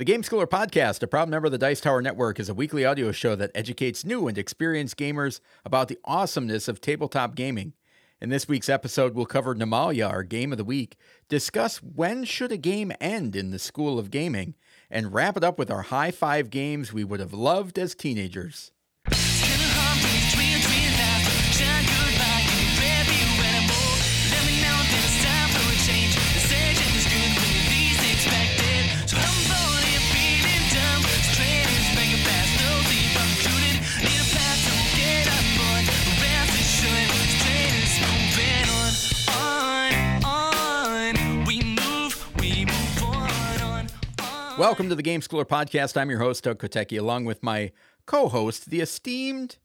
The Game Schooler Podcast, a proud member of the Dice Tower Network, is a weekly audio show that educates new and experienced gamers about the awesomeness of tabletop gaming. In this week's episode, we'll cover Nimalia, our game of the week, discuss when should a game end in the school of gaming, and wrap it up with our high five games we would have loved as teenagers. Welcome to the Game Schooler Podcast. I'm your host, Doug Kotecki, along with my co host, the esteemed,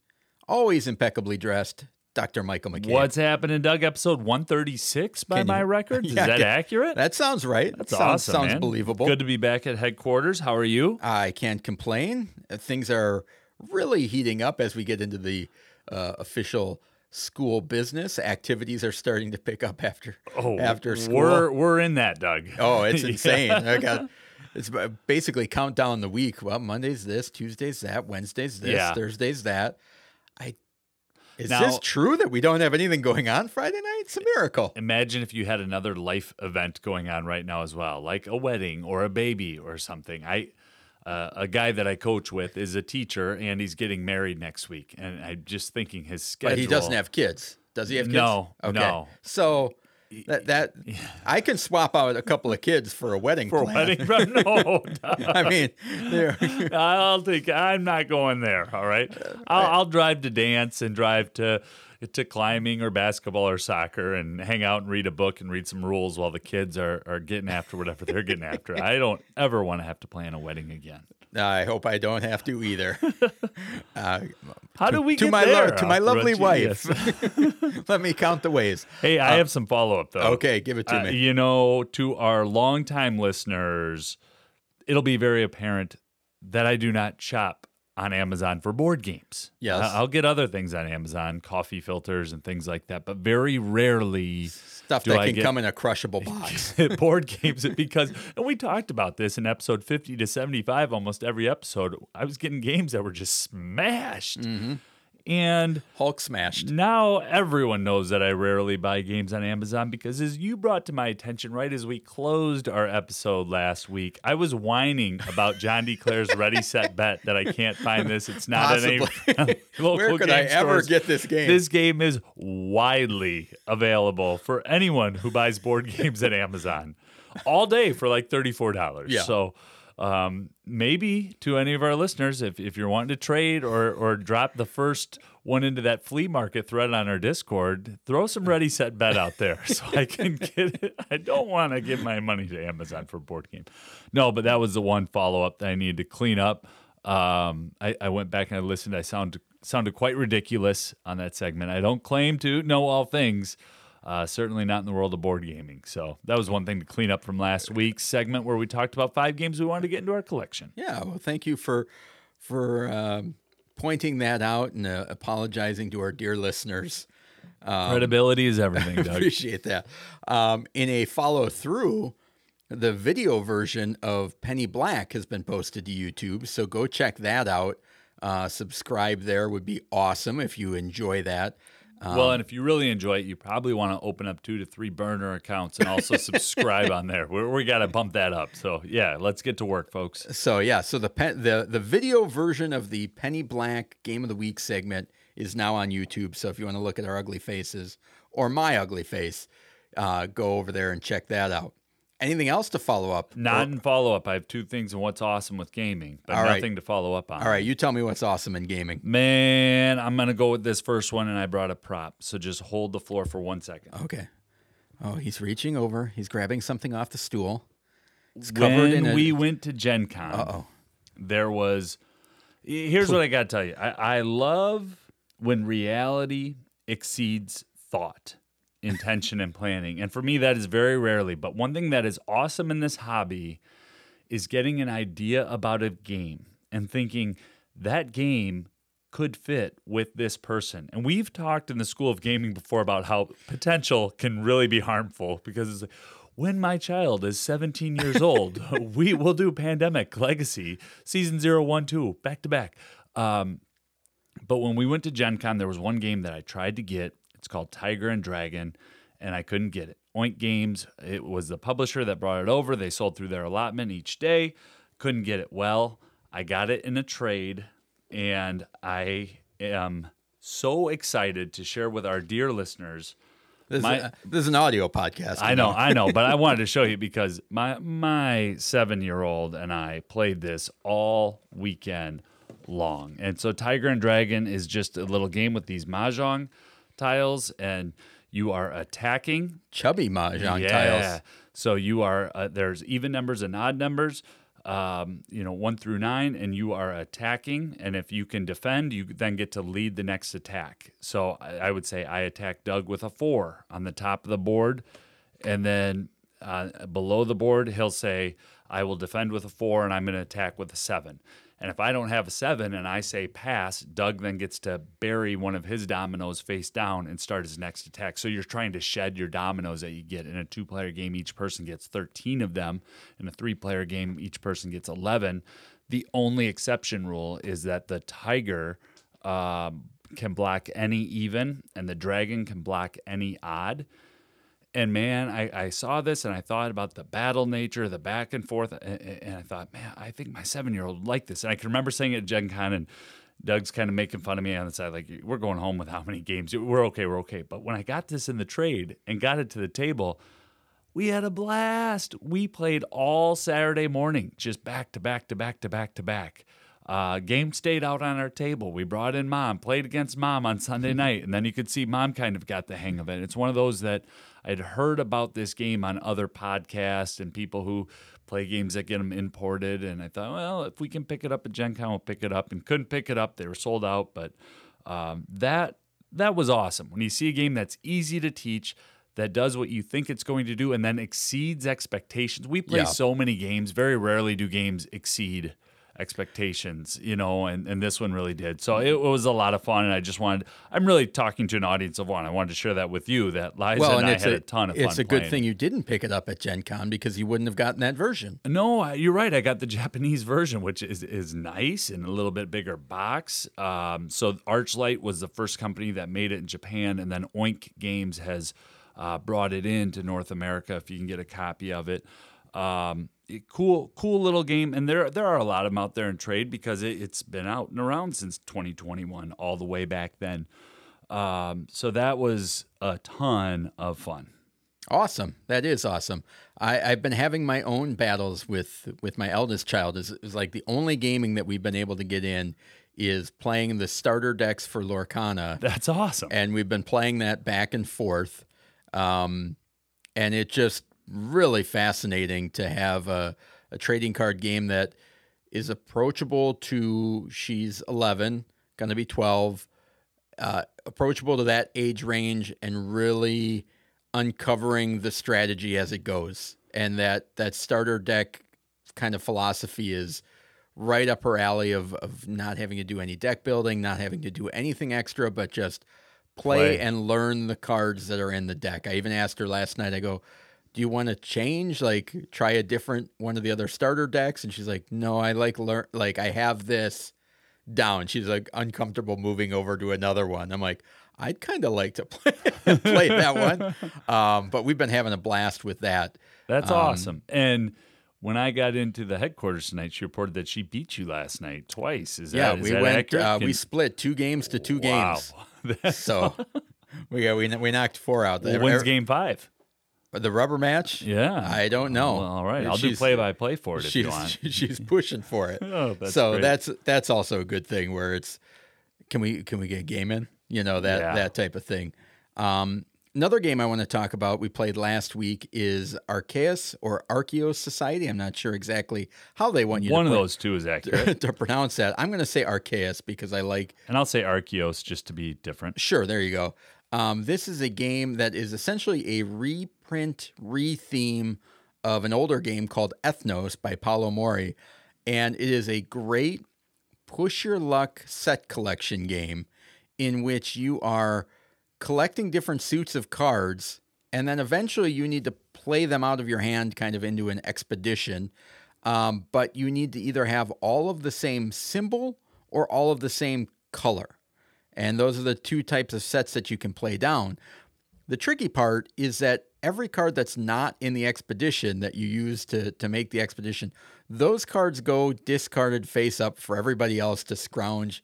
always impeccably dressed Dr. Michael McCabe. What's happening, Doug? Episode 136 by Can my you- records. Yeah, Is that accurate? That sounds right. That's sounds, awesome. Sounds man. believable. Good to be back at headquarters. How are you? I can't complain. Uh, Things are really heating up as we get into the uh, official school business. Activities are starting to pick up after Oh, after school. We're we're in that, Doug. Oh, it's insane. I got it's basically count down the week. Well, Monday's this, Tuesday's that, Wednesday's this, Yeah. Thursday's that. I is Now- this true that we don't have anything going on Friday night? It's a miracle. Imagine if you had another life event going on right now as well, like a wedding or a baby or something. I uh, a guy that I coach with is a teacher and he's getting married next week, and I'm just thinking his schedule. But he doesn't have kids. Does he have kids? No, Okay. no. So that that I can swap out a couple of kids for a wedding for a plan. wedding. no, I mean, I'll take. I'm not going there. All right. I'll, I'll drive to dance and drive to to climbing or basketball or soccer and hang out and read a book and read some rules while the kids are are getting after whatever they're getting after. I don't ever want to have to plan a wedding again. I hope I don't have to either. Uh, How do we to get my there? lo- to my lovely wife. Let me count the ways. hey, I have some follow up though. Okay, give it to Uh, me. you know, to our longtime listeners, it'll be very apparent that I do not shop on Amazon for board games. Yes. I'll get other things on Amazon, coffee filters and things like that, but very rarely Stuff that I can get- come in a crushable box. board games because and we talked about this in episode 50 to 75 almost every episode i was getting games that were just smashed Mm-hmm. And Hulk smashed. now everyone knows that I rarely buy games on Amazon because, as you brought to my attention right as we closed our episode last week, I was whining about John D. Clair's Ready Set Bet that I can't find this. It's not in any local Where could I game ever stores. get this game? This game is widely available for anyone who buys board games at Amazon all day for like $34. Yeah. So um, maybe to any of our listeners, if, if you're wanting to trade or, or drop the first one into that flea market thread on our Discord, throw some ready set bet out there so I can get it. I don't want to give my money to Amazon for board game. No, but that was the one follow up that I needed to clean up. Um, I, I went back and I listened. I sound sounded quite ridiculous on that segment. I don't claim to know all things. Uh, certainly not in the world of board gaming. So that was one thing to clean up from last week's segment where we talked about five games we wanted to get into our collection. Yeah, well, thank you for for um, pointing that out and uh, apologizing to our dear listeners. Credibility is everything, Doug. Appreciate that. Um, in a follow through, the video version of Penny Black has been posted to YouTube, so go check that out. Uh, subscribe there would be awesome if you enjoy that. Well, and if you really enjoy it, you probably want to open up two to three burner accounts and also subscribe on there. We, we got to bump that up. So yeah, let's get to work, folks. So yeah, so the pen, the the video version of the Penny Black Game of the Week segment is now on YouTube. So if you want to look at our ugly faces or my ugly face, uh, go over there and check that out. Anything else to follow up? Not in follow up. I have two things and what's awesome with gaming, but All right. nothing to follow up on. All right, you tell me what's awesome in gaming. Man, I'm going to go with this first one, and I brought a prop. So just hold the floor for one second. Okay. Oh, he's reaching over. He's grabbing something off the stool. It's covered when in a. we went to Gen Con, Uh-oh. there was. Here's what I got to tell you I, I love when reality exceeds thought, intention, and planning. And for me, that is very rarely. But one thing that is awesome in this hobby is getting an idea about a game and thinking that game could fit with this person. And we've talked in the school of gaming before about how potential can really be harmful because it's like, when my child is 17 years old, we will do Pandemic Legacy season zero, one, two, back to back. Um, but when we went to Gen Con, there was one game that I tried to get. It's called Tiger and Dragon, and I couldn't get it. Oink Games, it was the publisher that brought it over. They sold through their allotment each day. Couldn't get it. Well, I got it in a trade, and I am so excited to share with our dear listeners. This, My- is, uh, this is an audio podcast. I know, I know, but I wanted to show you because my my seven year old and I played this all weekend long. And so Tiger and Dragon is just a little game with these mahjong tiles, and you are attacking Chubby mahjong yeah. tiles. So you are uh, there's even numbers and odd numbers, um, you know, one through nine, and you are attacking. And if you can defend, you then get to lead the next attack. So I, I would say I attack Doug with a four on the top of the board, and then uh, below the board he'll say I will defend with a four, and I'm going to attack with a seven. And if I don't have a seven and I say pass, Doug then gets to bury one of his dominoes face down and start his next attack. So you're trying to shed your dominoes that you get. In a two player game, each person gets 13 of them. In a three player game, each person gets 11. The only exception rule is that the tiger um, can block any even and the dragon can block any odd and man, I, I saw this and I thought about the battle nature, the back and forth, and, and I thought, man, I think my seven year old liked this. And I can remember saying it at Gen Con, and Doug's kind of making fun of me on the side, like, we're going home with how many games? We're okay, we're okay. But when I got this in the trade and got it to the table, we had a blast. We played all Saturday morning, just back to back to back to back to back. Uh, game stayed out on our table. We brought in mom, played against mom on Sunday night, and then you could see mom kind of got the hang of it. It's one of those that I'd heard about this game on other podcasts and people who play games that get them imported. And I thought, well, if we can pick it up at Gen Con, we'll pick it up. And couldn't pick it up; they were sold out. But um, that that was awesome. When you see a game that's easy to teach, that does what you think it's going to do, and then exceeds expectations. We play Yeah. so many games. Very rarely do games exceed expectations, you know, and, and this one really did. So it was a lot of fun, and I just wanted, I'm really talking to an audience of one. I wanted to share that with you that Liza Well, and, and I had a, a, ton of fun. it's a good playing. thing you didn't pick it up at Gen Con because you wouldn't have gotten that version. No, you're right. I got the Japanese version, which is is nice and a little bit bigger box. Um, so Arclight was the first company that made it in Japan, and then Oink Games has uh, brought it into North America. If you can get a copy of it, um, it- cool, cool little game. And there there are a lot of them out there in trade because it, it's been out and around since 2021, all the way back then. Um, so that was a ton of fun. Awesome. That is awesome. I, I've been having my own battles with with my eldest child. Is is like the only gaming that we've been able to get in is playing the starter decks for Lorcana, That's awesome. and we've been playing that back and forth. Um, and it just really fascinating to have a, a trading card game that is approachable to she's 11, going to be 12, uh, approachable to that age range, and really uncovering the strategy as it goes. And that that starter deck kind of philosophy is right up her alley of of not having to do any deck building, not having to do anything extra, but just play, Play. and learn the cards that are in the deck. I even asked her last night. I go, "Do you want to change? Like try a different one of the other starter decks?" And she's like, "No, I like learn. Like I have this down." She's like uncomfortable moving over to another one. I'm like. I'd kind of like to play, play that one, um, but we've been having a blast with that. That's Um, awesome. And when I got into the headquarters tonight, she reported that she beat you last night twice. Is Yeah, that, we that went. accurate? Uh, we split two games to two wow. games. So we got we, we knocked four out. Well, when's game five? The rubber match? Yeah. I don't know. Well, all right. I'll do play by play for it if She's you want. she's pushing for it. Oh, that's so great. that's that's also a good thing where it's can we can we get a game in? You know that Yeah. that type of thing. Um, another game I want to talk about we played last week is Arceus or Archeos Society. I'm not sure exactly how they want you One to of put- those two is accurate. to pronounce that. I'm going to say Arceus because I like and I'll say Archeos just to be different. Sure, there you go. Um, this is a game that is essentially a reprint, retheme of an older game called Ethnos by Paolo Mori. And it is a great push your luck set collection game in which you are collecting different suits of cards. And then eventually you need to play them out of your hand kind of into an expedition. Um, but you need to either have all of the same symbol or all of the same color. And those are the two types of sets that you can play down. The tricky part is that every card that's not in the expedition that you use to, to make the expedition, those cards go discarded face up for everybody else to scrounge.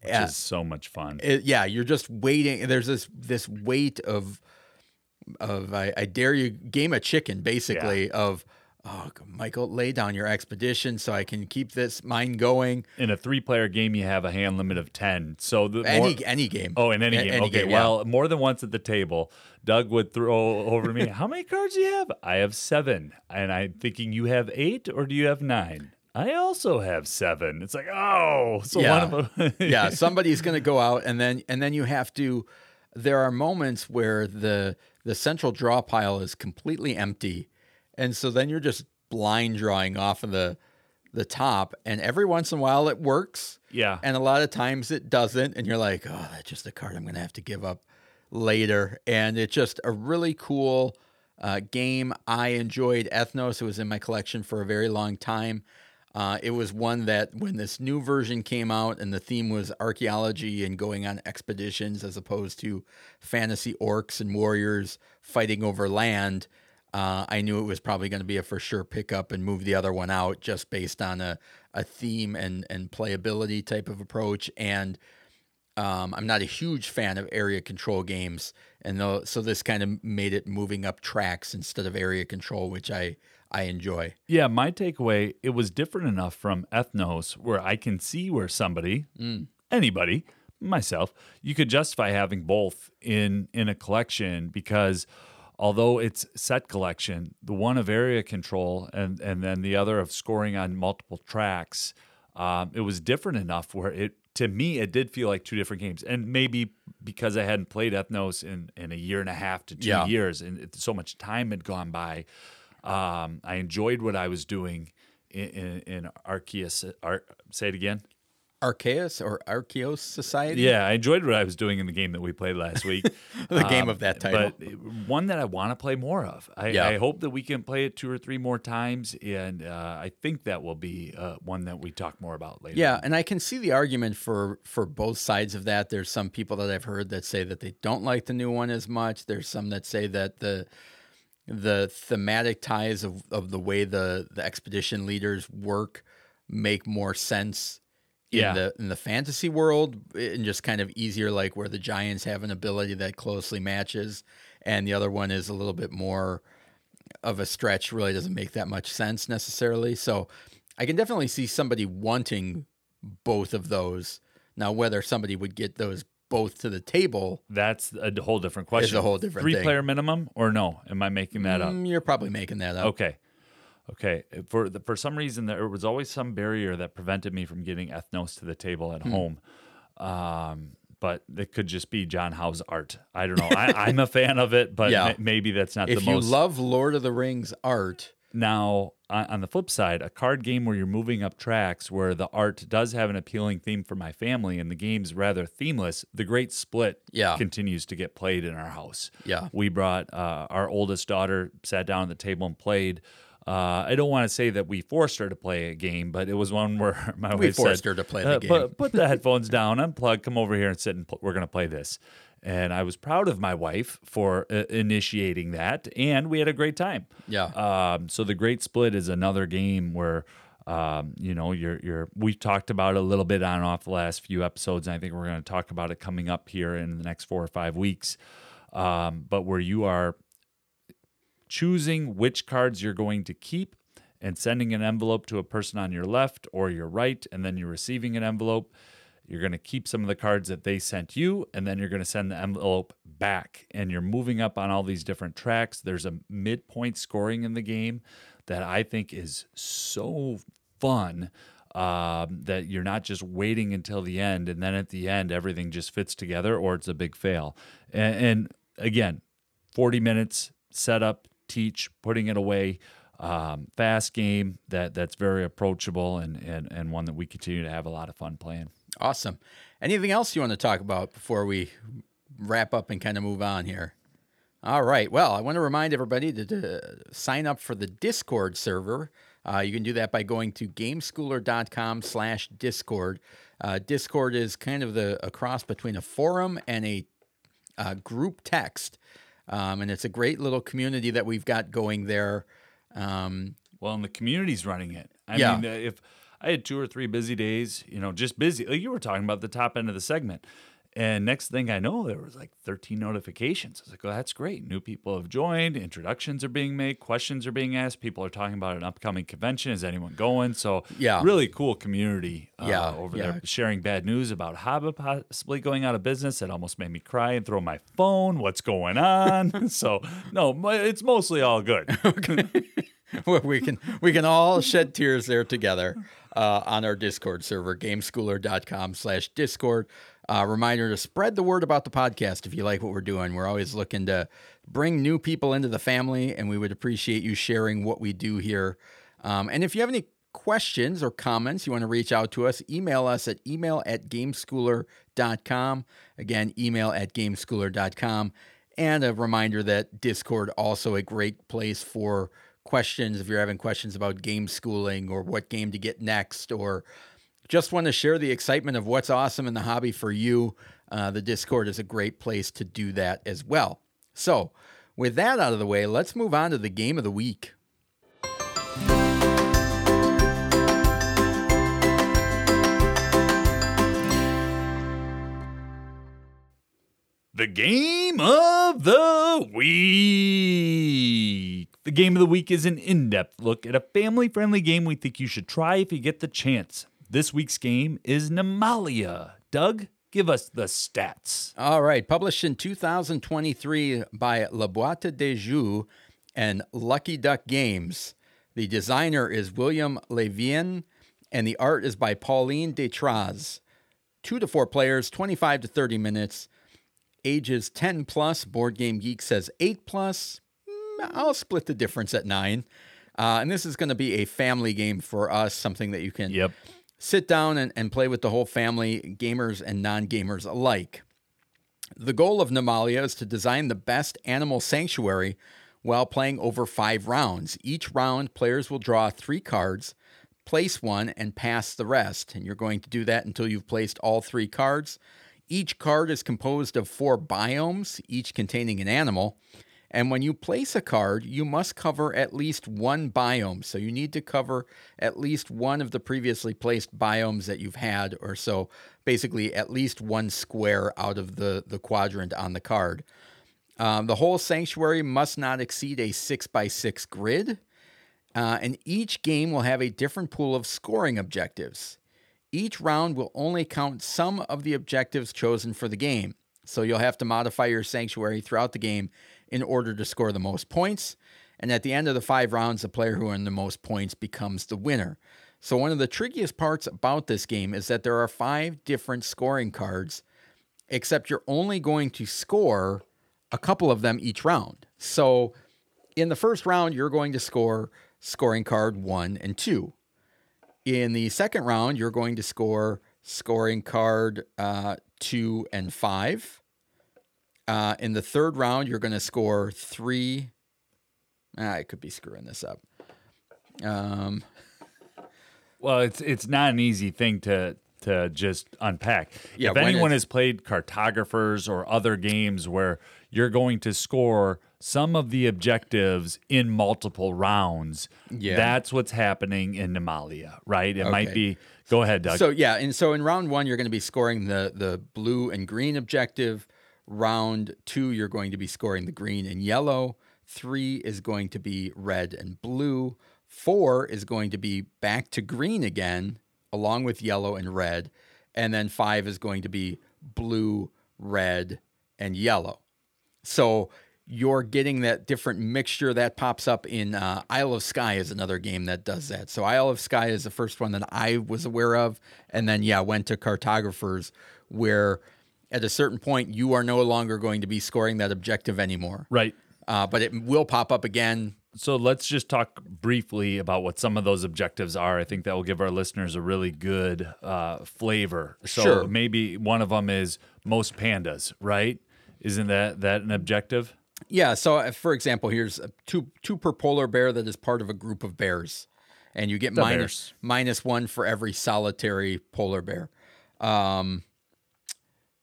Which Yeah. is so much fun. It- yeah, you're just waiting. There's this this weight of of I, I dare you game of chicken basically of oh Michael lay down your expedition so I can keep this mine going. In a three-player game, you have a hand limit of ten. So the more, Any any game. Oh, in any A- game. any okay. game, yeah. well, more than once at the table, Doug would throw over to me, How many cards do you have? I have seven. And I'm thinking, You have eight or do you have nine? I also have seven. It's like, oh, so Yeah. one of them. yeah, somebody's going to go out, and then and then you have to. There are moments where the the central draw pile is completely empty, and so then you're just blind drawing off of the the top, and every once in a while it works, yeah. and a lot of times it doesn't, and you're like, oh, that's just a card I'm going to have to give up later, and it's just a really cool uh, game. I enjoyed Ethnos; it was in my collection for a very long time. Uh, it was one that when this new version came out and the theme was archaeology and going on expeditions as opposed to fantasy orcs and warriors fighting over land, uh, I knew it was probably going to be a for sure pickup and move the other one out just based on a, a theme and, and playability type of approach. And um, I'm not a huge fan of area control games, and though, so this kind of made it moving up tracks instead of area control, which I I enjoy. Yeah, my takeaway, it was different enough from Ethnos where I can see where somebody, anybody, myself, you could justify having both in in a collection because although it's set collection, the one of area control and and then the other of scoring on multiple tracks, um, it was different enough where it to me it did feel like two different games. And maybe because I hadn't played Ethnos in in a year and a half to two Yeah. years and it, so much time had gone by. Um, I enjoyed what I was doing in, in, in Arceus. Ar- say it again. Arceus or Archeos Society? Yeah, I enjoyed what I was doing in the game that we played last week. The game Um, of that title. But one that I want to play more of. I, Yeah. I hope that we can play it two or three more times, and uh, I think that will be uh, one that we talk more about later. Yeah, and I can see the argument for for both sides of that. There's some people that I've heard that say that they don't like the new one as much. There's some that say that the the thematic ties of, of the way the the expedition leaders work make more sense in Yeah. the in the fantasy world and just kind of easier like where the giants have an ability that closely matches and the other one is a little bit more of a stretch really doesn't make that much sense necessarily so i can definitely see somebody wanting both of those now whether somebody would get those both to the table That's a whole different question. It's a whole different Three thing. player minimum or no? Am I making that up? mm, you're probably making that up Okay. Okay. For the, for some reason, there was always some barrier that prevented me from getting Ethnos to the table Hmm. at home. Um, but it could just be John Howe's art. I don't know. I, I'm a fan of it, but Yeah. ma- maybe that's not if the most. If you love lord of the rings art now, on, on the flip side, a card game where you're moving up tracks, where the art does have an appealing theme for my family, and the game's rather themeless. The Great Split Yeah. continues to get played in our house. Yeah. we brought uh, our oldest daughter, sat down at the table and played. Uh, I don't want to say that we forced her to play a game, but it was one where my We wife forced said, her to play the "Uh, game." Put, put the headphones down, unplug, come over here and sit and pl- we're going to play this. And I was proud of my wife for uh, initiating that, and we had a great time. Yeah. Um, so the Great Split is another game where, um, you know, you're you're. We talked about it a little bit on and off the last few episodes, and I think we're going to talk about it coming up here in the next four or five weeks. Um, but where you are choosing which cards you're going to keep and sending an envelope to a person on your left or your right, and then you're receiving an envelope. You're going to keep some of the cards that they sent you, and then you're going to send the envelope back. And you're moving up on all these different tracks. There's a midpoint scoring in the game that I think is so fun um, that you're not just waiting until the end, and then at the end, everything just fits together, or it's a big fail. And, and again, 40 minutes, setup, teach, putting it away. Um, fast game that that's very approachable and, and and one that we continue to have a lot of fun playing. Awesome. Anything else you want to talk about before we wrap up and kind of move on here? All right. Well, I want to remind everybody to, to sign up for the Discord server. Uh, you can do that by going to gameschooler.com slash discord. Uh, discord is kind of the a cross between a forum and a uh, group text. Um, and it's a great little community that we've got going there. Um, Well, and the community's running it. I Yeah. mean, if I had two or three busy days, you know, just busy, like you were talking about the top end of the segment. And next thing I know, there was like 13 notifications. I was like, oh, that's great. New people have joined. Introductions are being made. Questions are being asked. People are talking about an upcoming convention. Is anyone going? So, Yeah. really cool community uh, Yeah, over yeah. there sharing bad news about Hobbit possibly going out of business. It almost made me cry and throw my phone. What's going on? so, no, it's mostly all good. where we can we can all shed tears there together uh, on our Discord server, gameschooler.com slash Discord. Uh, reminder to spread the word about the podcast if you like what we're doing. We're always looking to bring new people into the family, and we would appreciate you sharing what we do here. Um, and if you have any questions or comments, you want to reach out to us, email us at email at gameschooler.com. Again, email at gameschooler.com. And a reminder that Discord also a great place for questions if you're having questions about game schooling or what game to get next or just want to share the excitement of what's awesome in the hobby for you. Uh, the Discord is a great place to do that as well. So, with that out of the way, let's move on to the game of the week. The game of the week. The game of the week is an in depth look at a family friendly game we think you should try if you get the chance. This week's game is Nimalia. Doug, give us the stats. All right, published in 2023 by La Boîte de Jeux and Lucky Duck Games. The designer is William Levien, and the art is by Pauline Detraz. Two to four players, 25 to 30 minutes, ages 10 plus. Board Game Geek says 8 plus. Mm, I'll split the difference at 9. Uh, and this is going to be a family game for us, something that you can Yep. Sit down and, and play with the whole family, gamers and non gamers alike. The goal of Nimalia is to design the best animal sanctuary while playing over five rounds. Each round, players will draw three cards, place one, and pass the rest. And you're going to do that until you've placed all three cards. Each card is composed of four biomes, each containing an animal. And when you place a card, you must cover at least one biome. So you need to cover at least one of the previously placed biomes that you've had, or so basically at least one square out of the, the quadrant on the card. Um, the whole sanctuary must not exceed a six by six grid, uh, and each game will have a different pool of scoring objectives. Each round will only count some of the objectives chosen for the game, so you'll have to modify your sanctuary throughout the game in order to score the most points. And at the end of the five rounds, the player who earned the most points becomes the winner. So, one of the trickiest parts about this game is that there are five different scoring cards, except you're only going to score a couple of them each round. So, in the first round, you're going to score scoring card one and two. In the second round, you're going to score scoring card uh, two and five. Uh, in the third round, you're going to score three. Ah, I could be screwing this up. Um, Well, it's it's not an easy thing to to just unpack. Yeah, if anyone has played cartographers or other games where you're going to score some of the objectives in multiple rounds, Yeah. that's what's happening in Nimalia, right? It might be. Go ahead, Doug. So yeah, and so in round one, you're going to be scoring the the blue and green objective. Round two, you're going to be scoring the green and yellow. Three is going to be red and blue. Four is going to be back to green again, along with yellow and red. And then five is going to be blue, red, and yellow. So you're getting that different mixture that pops up in uh, Isle of Skye is another game that does that. So Isle of Skye is the first one that I was aware of, and then yeah, went to cartographers where at a certain point you are no longer going to be scoring that objective anymore. right. Uh, but it will pop up again. So let's just talk briefly about what some of those objectives are. I think that will give our listeners a really good uh, flavor. So Sure. maybe one of them is most pandas, right? Isn't that that an objective? Yeah. So, uh, for example, here's a two two per polar bear that is part of a group of bears, and you get minus minus one for every solitary polar bear. Um,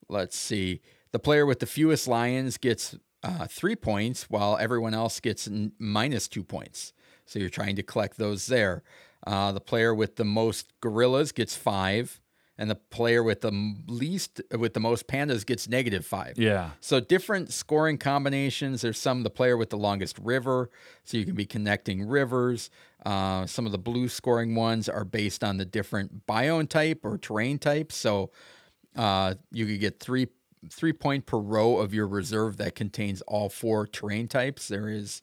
let's see. The player with the fewest lions gets uh, three points, while everyone else gets n- minus two points. So you're trying to collect those there. Uh, the player with the most gorillas gets five, and the player with the least with the most pandas gets negative five. Yeah. So different scoring combinations. There's some the player with the longest river, so you can be connecting rivers. Uh, some of the blue scoring ones are based on the different biome type or terrain type. So uh, you could get three three point per row of your reserve that contains all four terrain types. There is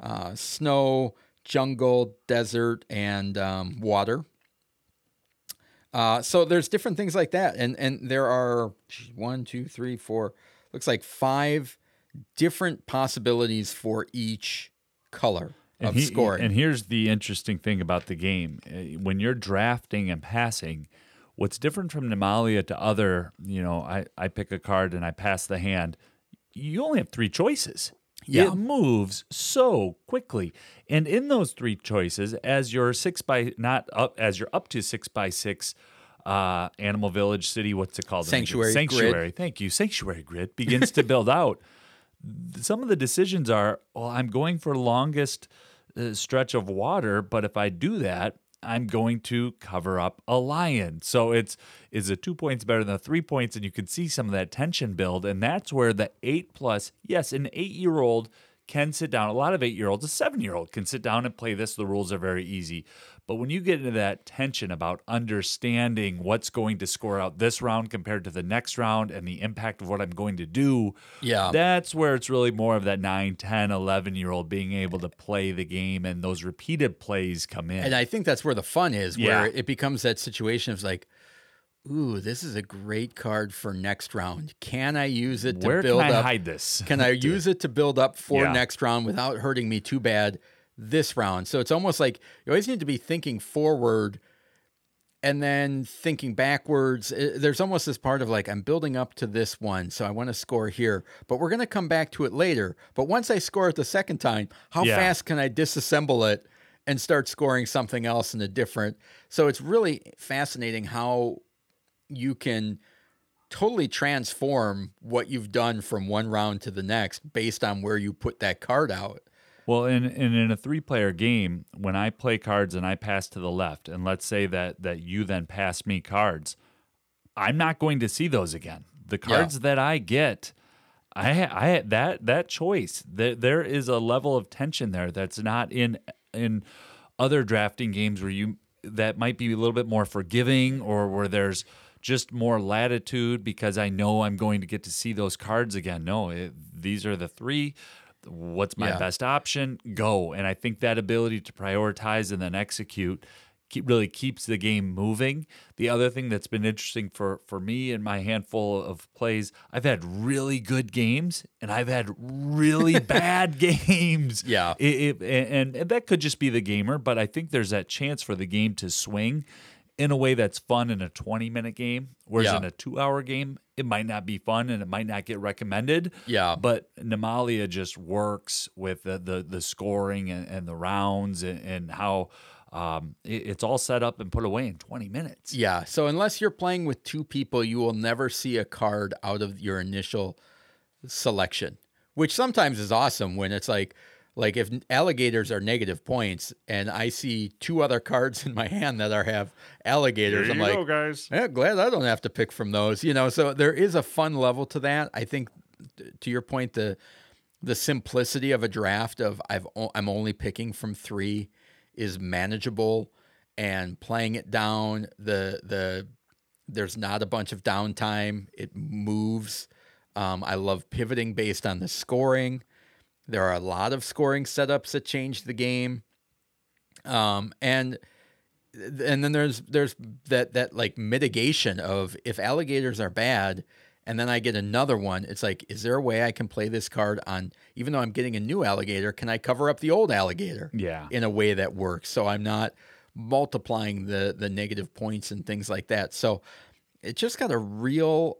uh, snow, jungle, desert, and um, water. Uh, so there's different things like that, and and there are one, two, three, four. Looks like five different possibilities for each color of he- scoring. And here's the interesting thing about the game: Uh, when you're drafting and passing, what's different from Nimalia to other, you know, I I pick a card and I pass the hand. You only have three choices. Yeah. It moves so quickly, and in those three choices, as your six by not up as you're up to six by six. Uh, Animal Village City, what's it called? Sanctuary grid. Sanctuary. Thank you. Sanctuary grid begins to build out some of the decisions are well i'm going for longest uh, stretch of water but if i do that i'm going to cover up a lion. So it's is it two points better than the three points? And you can see some of that tension build. And that's where the eight plus yes an eight year old can sit down. A lot of eight year olds a seven year old can sit down and play this. The rules are very easy but when you get into that tension about understanding what's going to score out this round compared to the next round and the impact of what I'm going to do, Yeah. that's where it's really more of that 9, 10, 11 year old being able to play the game and those repeated plays come in. And I think that's where the fun is, Yeah. where it becomes that situation of like, ooh, this is a great card for next round. Can I use it to where build can I up? hide this? Can I use it to build up for Yeah. next round without hurting me too bad this round? So it's almost like you always need to be thinking forward and then thinking backwards. There's almost this part of like, I'm building up to this one, so I want to score here, but we're going to come back to it later. But once I score it the second time, how Yeah. fast can I disassemble it and start scoring something else in a different? So it's really fascinating how you can totally transform what you've done from one round to the next based on where you put that card out. Well, in, in in a three player game, when I play cards and I pass to the left, and let's say that that you then pass me cards, I'm not going to see those again. The cards that I get, I I had that that choice. There there is a level of tension there that's not in in other drafting games where you that might be a little bit more forgiving or where there's just more latitude because I know I'm going to get to see those cards again. No, it, these are the three. What's my Yeah. best option? Go. And I think that ability to prioritize and then execute keep, really keeps the game moving. The other thing that's been interesting for for me and my handful of plays, I've had really good games and I've had really bad games. Yeah. It, it, and, and that could just be the gamer, but I think there's that chance for the game to swing in a way that's fun in a 20 minute game. Whereas Yeah. in a two hour game, it might not be fun and it might not get recommended. Yeah. But Nimalia just works with the the, the scoring and, and the rounds and, and how um, it- it's all set up and put away in 20 minutes. Yeah. So unless you're playing with two people, you will never see a card out of your initial selection, which sometimes is awesome when it's like like if alligators are negative points and I see two other cards in my hand that are have alligators, I'm like, guys. Yeah, glad I don't have to pick from those. You know, so there is a fun level to that. I think, to your point, the the simplicity of a draft of I've I'm only picking from three is manageable, and playing it down. The the there's not a bunch of downtime. It moves. Um, I love pivoting based on the scoring. There are a lot of scoring setups that change the game. Um, and and then there's there's that that like mitigation of if alligators are bad and then I get another one, it's like, is there a way I can play this card on even though I'm getting a new alligator, can I cover up the old alligator Yeah. in a way that works? So I'm not multiplying the the negative points and things like that. So it just got a real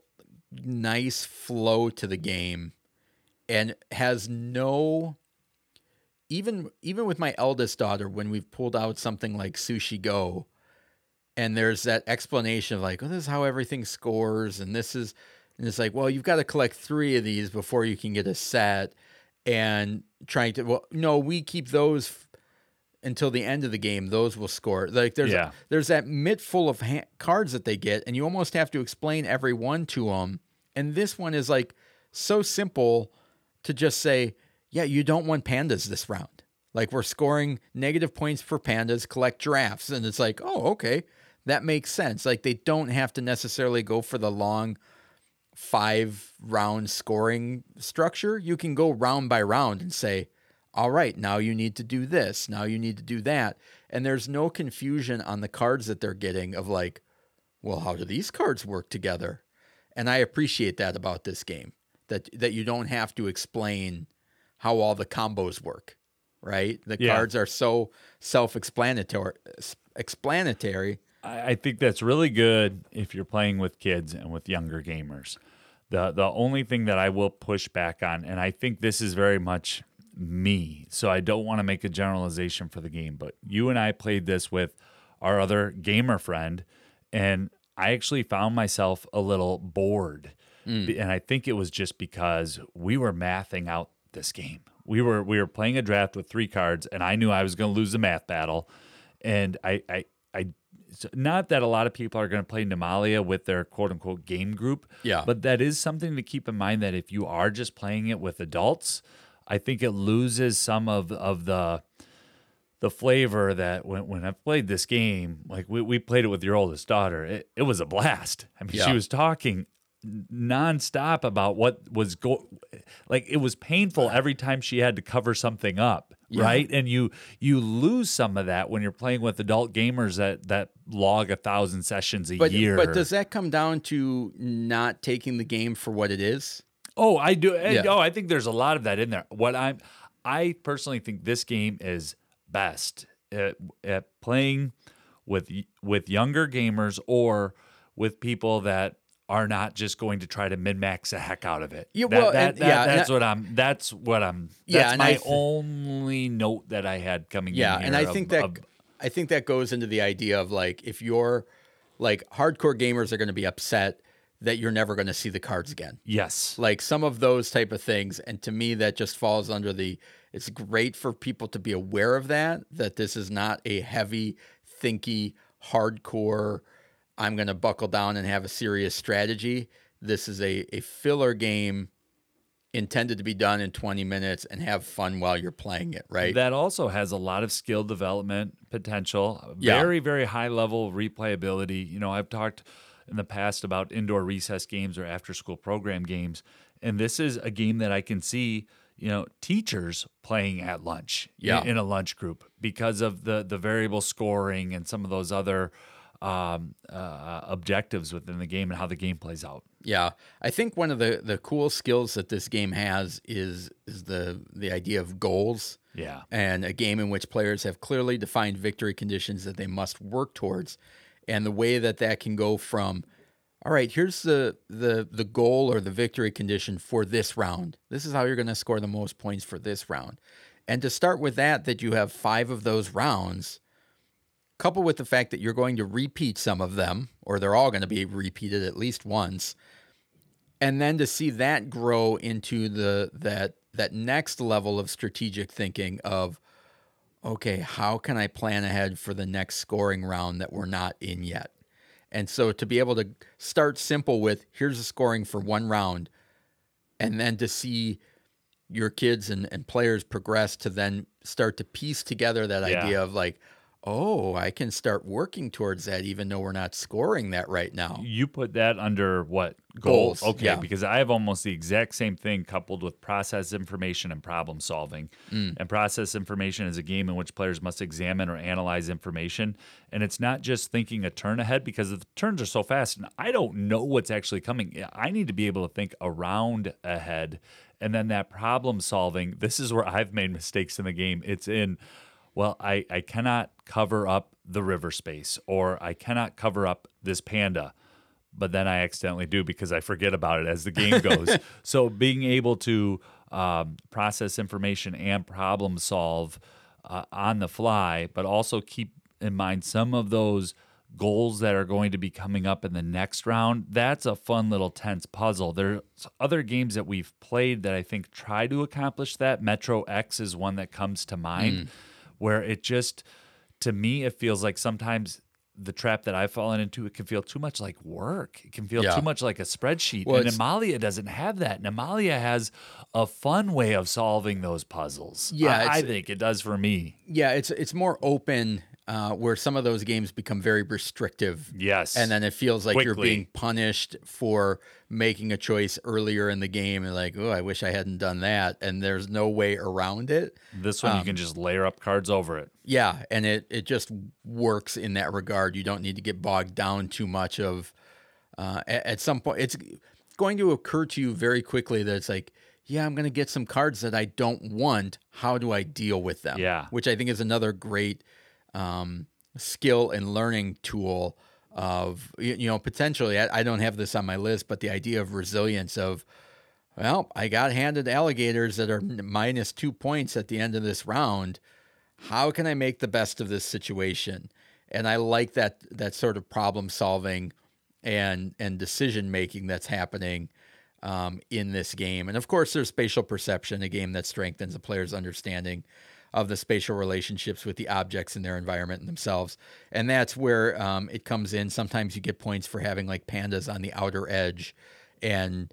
nice flow to the game and has no even even with my eldest daughter when we've pulled out something like sushi go and there's that explanation of like oh this is how everything scores and this is and it's like well you've got to collect three of these before you can get a set and trying to well no we keep those f- until the end of the game those will score like there's Yeah. there's that mitt full of ha- cards that they get and you almost have to explain every one to them and this one is like so simple to just say yeah you don't want pandas this round like we're scoring negative points for pandas collect giraffes and it's like oh okay that makes sense like they don't have to necessarily go for the long five round scoring structure, you can go round by round and say, all right, now you need to do this, now you need to do that. And there's no confusion on the cards that they're getting of like, well, how do these cards work together? And I appreciate that about this game. That that you don't have to explain how all the combos work, right? The Yeah. cards are so self-explanatory explanatory. I, I think that's really good if you're playing with kids and with younger gamers. The the only thing that I will push back on, and I think this is very much me, so I don't want to make a generalization for the game, but you and I played this with our other gamer friend, and I actually found myself a little bored. Mm. Be- And I think it was just because we were mathing out this game. We were we were playing a draft with three cards, and I knew I was going to lose the math battle. And I I I not that a lot of people are going to play Nimalia with their quote unquote game group. Yeah. But that is something to keep in mind that if you are just playing it with adults, I think it loses some of of the the flavor that when, when I've played this game, like we, we played it with your oldest daughter, it, it was a blast. I mean, Yeah. she was talking nonstop about what was go like it was painful every time she had to cover something up right and you you lose some of that when you're playing with adult gamers that that log a thousand sessions a But year but does that come down to not taking the game for what it is? Oh, I do. Yeah. Oh, I think there's a lot of that in there. What I'm, I personally think this game is best at, at playing with with younger gamers or with people that are not just going to try to min max the heck out of it. Yeah, That- well, that- and- that- yeah, that's what I'm. That's what I'm. Yeah, That's and my th- only note that I had coming Yeah, in. and I of- think that of- I think that goes into the idea of like if you're like hardcore gamers are going to be upset that you're never going to see the cards again. yes, Like some of those type of things and to me that just falls under the it's great for people to be aware of that that this is not a heavy thinky hardcore I'm going to buckle down and have a serious strategy. This is a a filler game intended to be done in 20 minutes and have fun while you're playing it, right? That also has a lot of skill development potential, Yeah. very, very high level replayability. You know, I've talked in the past about indoor recess games or after school program games, and this is a game that I can see, you know, teachers playing at lunch Yeah. in a lunch group because of the the variable scoring and some of those other um, uh, objectives within the game and how the game plays out. Yeah, I think one of the the cool skills that this game has is is the the idea of goals. Yeah. and a game in which players have clearly defined victory conditions that they must work towards, and the way that that can go from, all right, here's the the the goal or the victory condition for this round. This is how you're going to score the most points for this round, and to start with that, that you have five of those rounds coupled with the fact that you're going to repeat some of them, or they're all going to be repeated at least once, and then to see that grow into the that that next level of strategic thinking of okay, how can I plan ahead for the next scoring round that we're not in yet? And so to be able to start simple with here's the scoring for one round, and then to see your kids and, and players progress to then start to piece together that Yeah. idea of like, oh, I can start working towards that even though we're not scoring that right now. You put that under what Goals, goals? Okay, yeah. because I have almost the exact same thing coupled with process information and problem solving. Mm. And process information is a game in which players must examine or analyze information, and it's not just thinking a turn ahead because the turns are so fast, and I don't know what's actually coming. I need to be able to think around ahead, and then that problem solving. This is where I've made mistakes in the game. It's in well, I, I cannot cover up the river space or I cannot cover up this panda. but then I accidentally do because I forget about it as the game goes. so being able to um, process information and problem solve uh, on the fly, but also keep in mind some of those goals that are going to be coming up in the next round. That's a fun little tense puzzle. There's other games that we've played that I think try to accomplish that. Metro X is one that comes to mind mm. Where it just to me it feels like sometimes the trap that I've fallen into, it can feel too much like work. It can feel yeah. too much like a spreadsheet. Well, and Nimalia doesn't have that. Nimalia has a fun way of solving those puzzles. Yeah, I, I think it does for me. Yeah, it's it's more open uh, where some of those games become very restrictive. Yes. And then it feels like Quickly. you're being punished for making a choice earlier in the game and like, oh, I wish I hadn't done that. And there's no way around it. This one um, you can just layer up cards over it. Yeah. And it, it just works in that regard. You don't need to get bogged down too much of uh, at, at some point. It's going to occur to you very quickly that it's like, yeah, I'm going to get some cards that I don't want. How do I deal with them? Yeah. Which I think is another great um, skill and learning tool of you know potentially I, I, don't have this on my list but the idea of resilience of well i got handed alligators that are minus two points at the end of this round. How can i make the best of this situation? And i like that that sort of problem solving and and decision making that's happening um, in this game. And of course there's spatial perception a game that strengthens a player's understanding of the spatial relationships with the objects in their environment and themselves. And that's where um, it comes in. Sometimes you get points for having like pandas on the outer edge and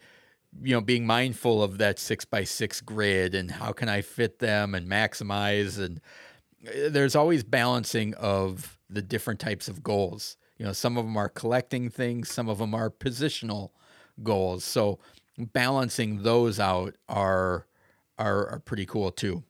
you know being mindful of that six by six grid and how can i fit them and maximize and uh, there's always balancing of the different types of goals you know some of them are collecting things some of them are positional goals so balancing those out are are, are pretty cool too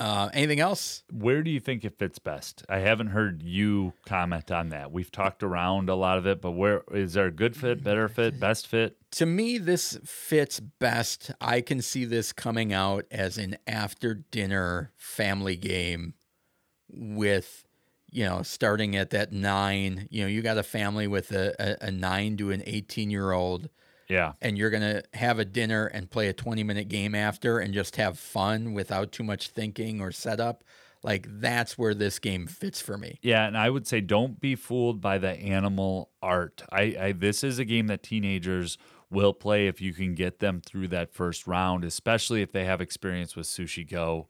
uh, anything else? Where do you think it fits best? I haven't heard you comment on that. We've talked around a lot of it, but where is there a good fit, better fit, best fit? To me, this fits best. I can see this coming out as an after dinner family game with, you know, starting at that nine. You know, you got a family with a, a, a nine to an 18 year old yeah. And you're going to have a dinner and play a 20 minute game after and just have fun without too much thinking or setup. Like that's where this game fits for me. Yeah, and I would say don't be fooled by the animal art. I, I this is a game that teenagers will play if you can get them through that first round, especially if they have experience with Sushi Go.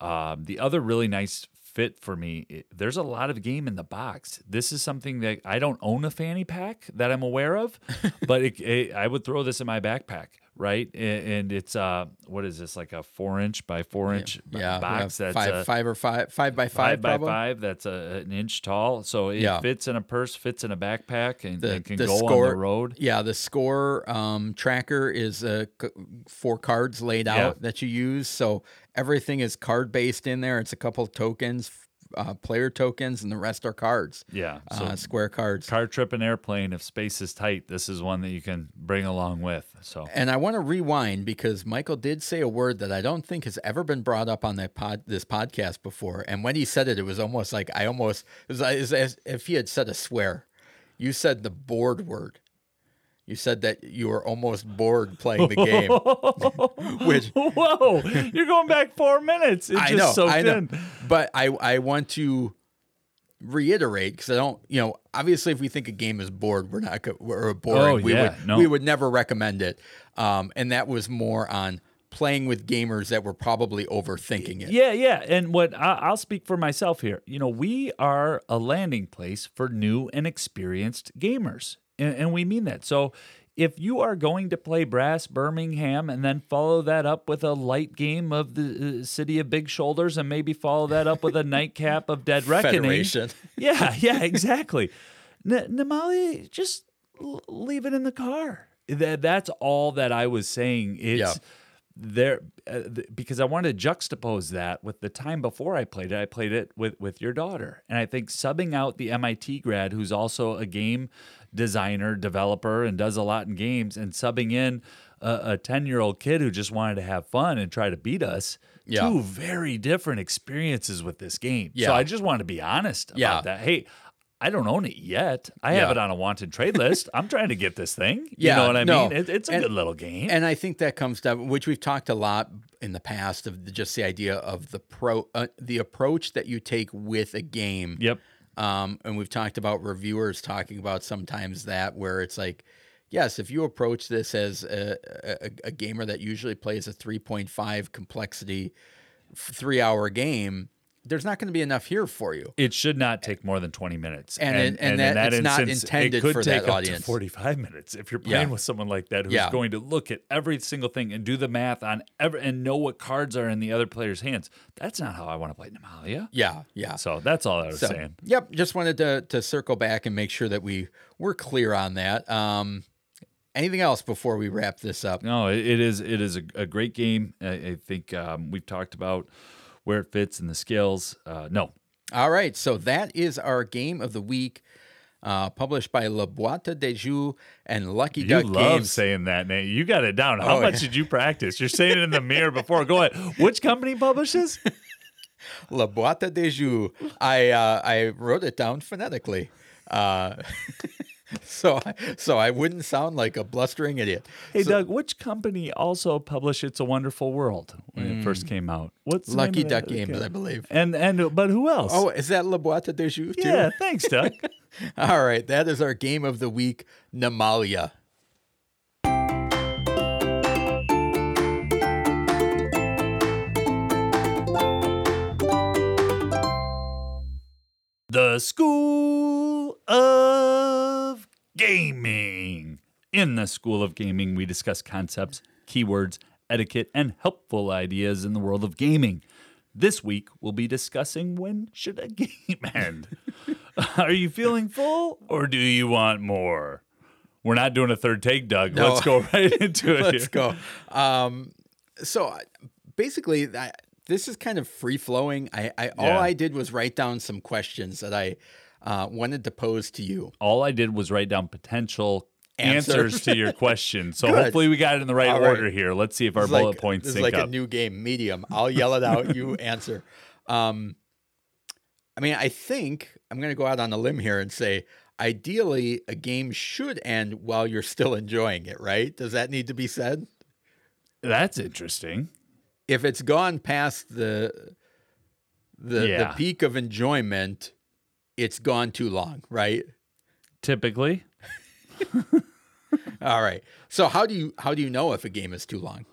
Um, the other really nice fit for me. It, there's a lot of game in the box. This is something that I don't own a fanny pack that I'm aware of, but it, it, I would throw this in my backpack, right? And, and, it's uh, what is this like a four inch by four inch yeah, box? Yeah, that's five, a, five or five, five by five, five by five. That's a, an inch tall, so it yeah. fits in a purse, fits in a backpack, and, the, and can go score, on the road. Yeah, the score um, tracker is uh, four cards laid out that you use, so everything is card based in there. It's a couple of tokens, uh, player tokens, and the rest are cards. Yeah, uh, so uh, square cards. Card trip and airplane. If space is tight, this is one that you can bring along with. So, and I want to rewind because Michael did say a word that I don't think has ever been brought up on that pod, this podcast before. And when he said it, it was almost like I almost it was as if he had said a swear. You said the board word. You said that you were almost bored playing the game. Which whoa, you're going back four minutes. It I know, I know. In. But I I want to reiterate because I don't, you know, obviously if we think a game is bored, we're not we're boring. Oh, we yeah, would no. we would never recommend it. Um, and that was more on playing with gamers that were probably overthinking it. Yeah, yeah. And what I'll speak for myself here. You know, we are a landing place for new and experienced gamers. And, and we mean that. So if you are going to play Brass Birmingham and then follow that up with a light game of the uh, City of Big Shoulders and maybe follow that up with a nightcap of Dead Reckoning. Federation. Yeah, yeah, exactly. N- Nimalia, just leave it in the car. That, that's all that I was saying. It's yeah. There uh, th- because I wanted to juxtapose that with the time before I played it. I played it with, with your daughter. And I think subbing out the MIT grad, who's also a game designer, developer, and does a lot in games, and subbing in a 10 year old kid who just wanted to have fun and try to beat us. Yeah. Two very different experiences with this game. Yeah. So I just want to be honest about yeah. that. Hey, I don't own it yet. I have it on a wanted trade list. I'm trying to get this thing. You Yeah, know what I no. mean? It, it's a And- good little game. And I think that comes down, which we've talked a lot in the past of the, just the idea of the pro, uh, the approach that you take with a game. yep. Um, and we've talked about reviewers talking about sometimes that where it's like, yes, if you approach this as a, a, a gamer that usually plays a 3.5 complexity three hour game, there's not going to be enough here for you. It should not take more than 20 minutes. And it- and that- it's not intended it could for take that up audience. To 45 minutes if you're playing Yeah. with someone like that who's Yeah. going to look at every single thing and do the math on every and know what cards are in the other player's hands. That's not how I want to play Nimalia. Yeah, yeah. So that's all I was So, saying. yep, just wanted to to circle back and make sure that we were clear on that. Um, anything else before we wrap this up? No, it, it is it is a, a great game. I, I think um, we've talked about where it fits and the scales. Uh, no, All right, so that is our game of the week, uh, published by La Boîte de Jeux and Lucky you Duck love Games. saying that name. You got it down. How Oh, much yeah. did you practice? You're saying it in the mirror before. Go ahead. Which company publishes? La Boîte de Jeux. I uh, I wrote it down phonetically. Uh, so I, so I wouldn't sound like a blustering idiot. Hey Doug, which company also published "It's a Wonderful World" when it first came out? What's the name Mm. Lucky of Duck? Games, Okay. I believe. And and but who else? Oh, is that La Boîte de Jeux too? yeah. Thanks, Doug. All right, that is our game of the week, Nimalia. the School of Gaming. In the School of Gaming, we discuss concepts, keywords, etiquette, and helpful ideas in the world of gaming. This week, we'll be discussing when should a game end. Are you feeling full or do you want more? We're not doing a third take, Doug. No. Let's go right into it. Let's here. go. Um, so basically, I, this is kind of free flowing. I, I all Yeah. I did was write down some questions that I uh, wanted to pose to you. All I did was write down potential Answer. answers to your question. So hopefully we got it in the right order here. Let's see if our bullet like, points this is sync like up. a new game, medium. I'll yell it out. you answer. Um, I mean, I think I'm going to go out on a limb here and say, ideally, a game should end while you're still enjoying it. Right? Does that need to be said? That's interesting. if it's gone past the the, Yeah. the peak of enjoyment, it's gone too long, right? Typically, All right. So how do you how do you know if a game is too long?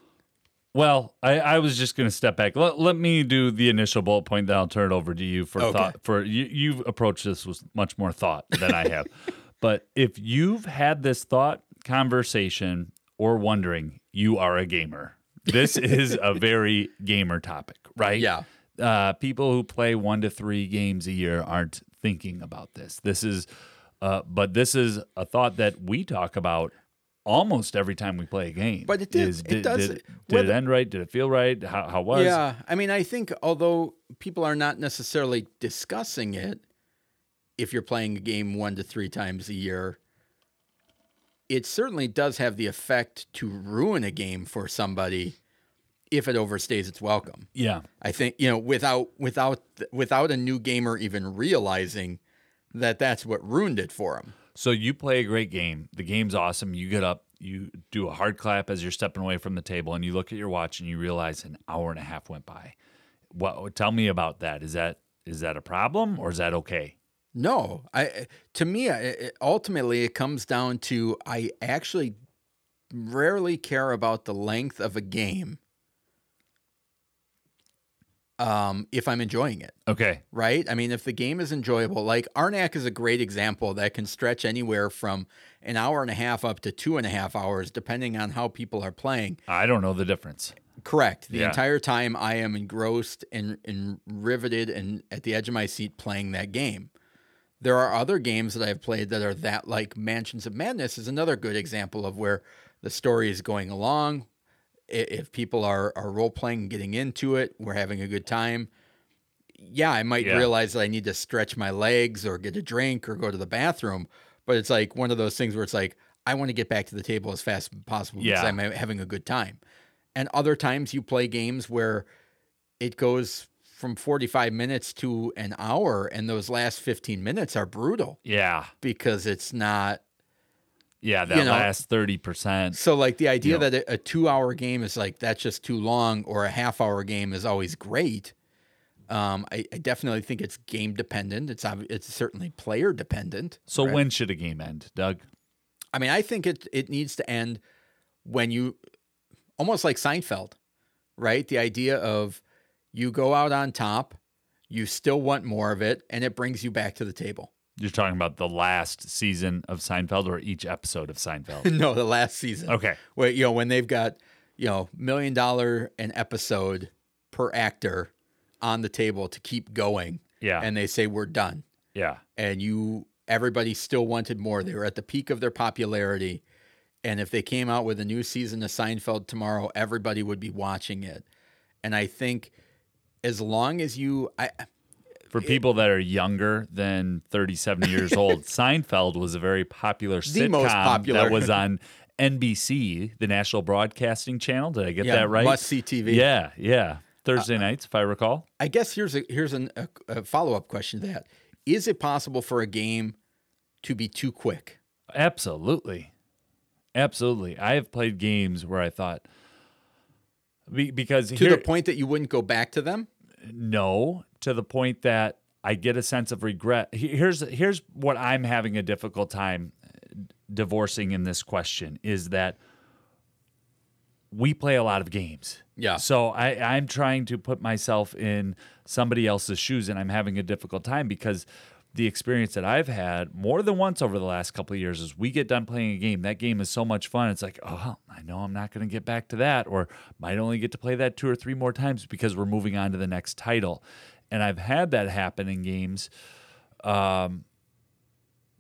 well, I, I was just going to step back. Let, let me do the initial bullet point, then I'll turn it over to you for Okay. thought. For you, you've approached this with much more thought than I have. but if you've had this thought conversation or wondering, you are a gamer. This is a very gamer topic, right? Yeah. uh, people who play one to three games a year aren't thinking about this. This is, uh, but this is a thought that we talk about almost every time we play a game. But it did- Is, it did, does- Did, did it end right? Did it feel right? How, how was? Yeah. I mean, I think although people are not necessarily discussing it, if you're playing a game one to three times a year, it certainly does have the effect to ruin a game for somebody if it overstays its welcome. Yeah. I think you know without without without a new gamer even realizing that that's what ruined it for him. So you play a great game. The game's awesome. You get up, you do a hard clap as you're stepping away from the table, and you look at your watch and you realize an hour and a half went by. What? Tell me about that. Is that is that a problem or is that okay? No, I to me it, ultimately it comes down to I actually rarely care about the length of a game um, if I'm enjoying it. Okay. right? I mean, if the game is enjoyable, like Arnak is a great example that can stretch anywhere from an hour and a half up to two and a half hours, depending on how people are playing. I don't know the difference. Correct. The Yeah. entire time I am engrossed and, and riveted and at the edge of my seat playing that game. There are other games that I've played that are that like Mansions of Madness is another good example of where the story is going along. If people are, are role playing and getting into it, we're having a good time. Yeah, I might Yeah. realize that I need to stretch my legs or get a drink or go to the bathroom. But it's like one of those things where it's like, I want to get back to the table as fast as possible because I'm having a good time. And other times you play games where it goes from 45 minutes to an hour and those last 15 minutes are brutal Yeah. because it's not Yeah. That You know- last 30%. so like the idea Yeah. that a, a 2-hour game is like that's just too long or a half hour game is always great um, I, I definitely think it's game dependent. It's it's certainly player dependent. So right? when should a game end, Doug? I mean, I think it it needs to end when you almost like Seinfeld, right? The idea of you go out on top, you still want more of it, and it brings you back to the table. You're talking about the last season of Seinfeld or each episode of Seinfeld? no, the last season. Okay. Where you know when they've got you know million dollar an episode per actor on the table to keep going, Yeah. and they say we're done, yeah. and you everybody still wanted more. They were at the peak of their popularity. And if they came out with a new season of Seinfeld tomorrow, everybody would be watching it. And I think as long as you I For people that are younger than 37 years old, Seinfeld was a very popular sitcom popular. that was on NBC, the National Broadcasting Channel. Did I get yeah, that right? must see TV. Yeah, yeah. Thursday uh, uh, nights, if I recall. I guess here's a here's an, a, a follow-up question to that. Is it possible for a game to be too quick? Absolutely. Absolutely. I have played games where I thought, be, because To here, the point that you wouldn't go back to them? no, to the point that I get a sense of regret. Here's here's what I'm having a difficult time uh, divorcing in this question is that we play a lot of games. Yeah. So I, I'm trying to put myself in somebody else's shoes and I'm having a difficult time because the experience that I've had more than once over the last couple of years is we get done playing a game. That game is so much fun. It's like, oh, I know I'm not going to get back to that, or might only get to play that two or three more times because we're moving on to the next title. And I've had that happen in games um,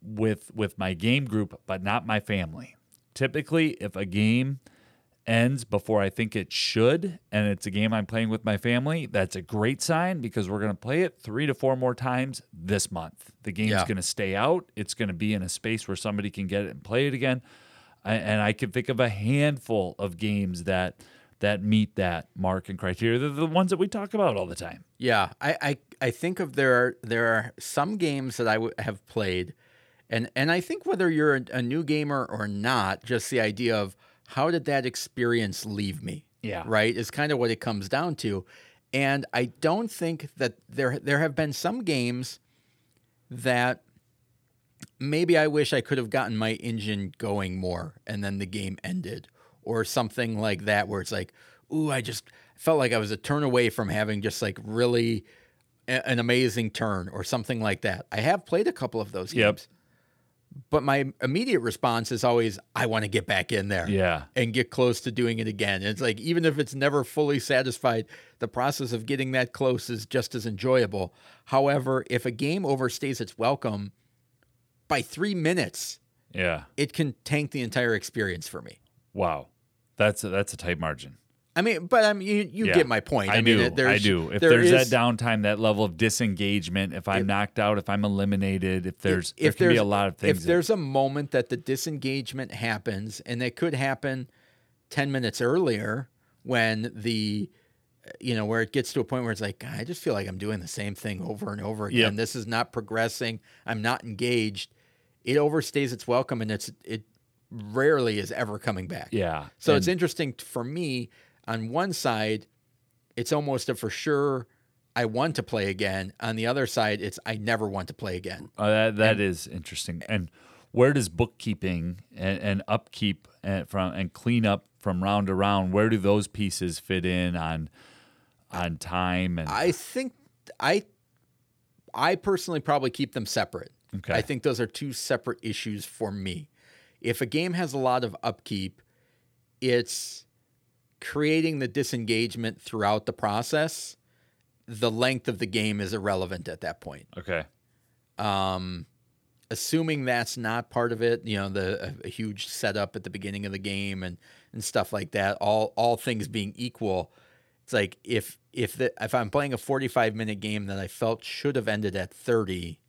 with with my game group, but not my family. Typically, if a game ends before I think it should, and it's a game I'm playing with my family, that's a great sign because we're going to play it three to four more times this month. The game's Yeah. going to stay out. It's going to be in a space where somebody can get it and play it again. I, and I can think of a handful of games that that meet that mark and criteria. They're the ones that we talk about all the time. Yeah, I, I, I think of there are there are some games that I w- have played, and and I think whether you're a, a new gamer or not, just the idea of how did that experience leave me? Yeah. right is kind of what it comes down to, and I don't think that there there have been some games that maybe I wish I could have gotten my engine going more, and then the game ended, or something like that, where it's like, ooh, I just felt like I was a turn away from having just like really a- an amazing turn or something like that. I have played a couple of those Yep. games, but my immediate response is always, I want to get back in there Yeah. and get close to doing it again. And it's like even if it's never fully satisfied, the process of getting that close is just as enjoyable. However, if a game overstays its welcome by three minutes, Yeah. it can tank the entire experience for me. Wow. That's a, that's a tight margin. I mean, but I mean, you, you Yeah. get my point. I, mean, do. there's- I do. If there there's is- that downtime, that level of disengagement, if I'm knocked out, if I'm eliminated, if there's there can be a lot of things. If that- there's a moment that the disengagement happens, and it could happen ten minutes earlier, when the you know where it gets to a point where it's like I just feel like I'm doing the same thing over and over again. Yep. This is not progressing. I'm not engaged. It overstays its welcome, and it's it rarely is ever coming back. yeah. So and- it's interesting for me. On one side, it's almost a for sure. I want to play again. On the other side, it's I never want to play again. Uh, that that is interesting. And where does bookkeeping and, and upkeep and from and cleanup from round to round? Where do those pieces fit in on on time and I think I I personally probably keep them separate. Okay. I think those are two separate issues for me. If a game has a lot of upkeep, it's creating the disengagement throughout the process. The length of the game is irrelevant at that point. okay? Um, assuming that's not part of it, you know, the a, a huge setup at the beginning of the game and and stuff like that. All all things being equal, it's like if if the if I'm playing a 45 minute game that I felt should have ended at 30,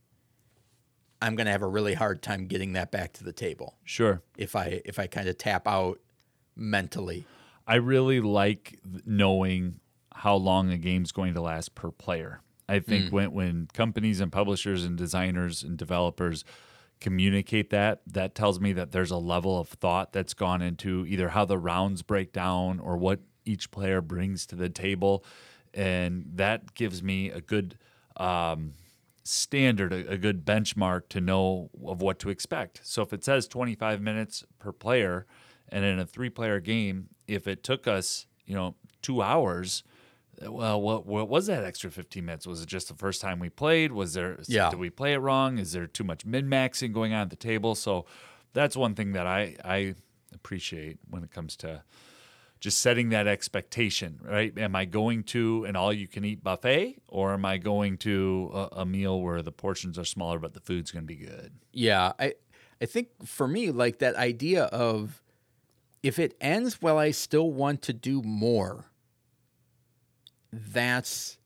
I'm gonna have a really hard time getting that back to the table Sure. if I if I kind of tap out mentally. I really like knowing how long a game's going to last per player. I think Mm. when when companies and publishers and designers and developers communicate that, that tells me that there's a level of thought that's gone into either how the rounds break down or what each player brings to the table, and that gives me a good um, standard, a, a good benchmark to know of what to expect. So if it says 25 minutes per player, and in a three-player game, if it took us, you know, two hours, well, what what was that extra 15 minutes? Was it just the first time we played? Was there Yeah. did we play it wrong? Is there too much min-maxing going on at the table? So that's one thing that I I appreciate when it comes to just setting that expectation, right? Am I going to an all you can eat buffet or am I going to a, a meal where the portions are smaller but the food's going to be good? Yeah, I I think for me like that idea of if it ends well I still want to do more. That's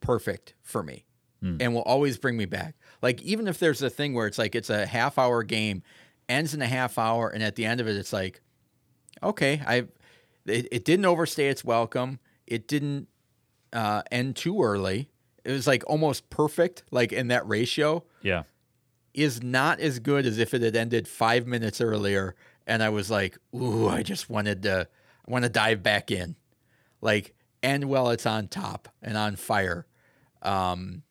perfect for me. Hmm. And will always bring me back. Like even if there's a thing where it's like it's a half hour game, ends in a half hour and at the end of it it's like okay, I it, it didn't overstay its welcome. It didn't uh, end too early. It was like almost perfect like in that ratio Yeah. is not as good as if it had ended five minutes earlier and I was like, ooh, I just wanted to I want to dive back in. Like end while it's on top and on fire. Um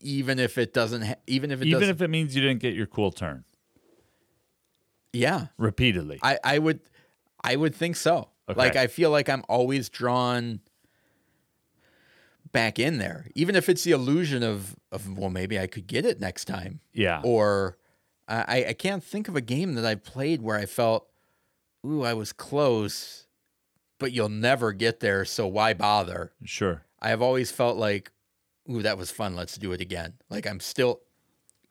even if it doesn't ha- even if it Even if it means you didn't get your cool turn yeah repeatedly. I, I would I would think so. Okay. Like I feel like I'm always drawn back in there. Even if it's the illusion of of well maybe I could get it next time. yeah. Or I, I can't think of a game that I've played where I felt, ooh, I was close, but you'll never get there, so why bother? Sure. I have always felt like, ooh, that was fun. Let's do it again. Like I'm still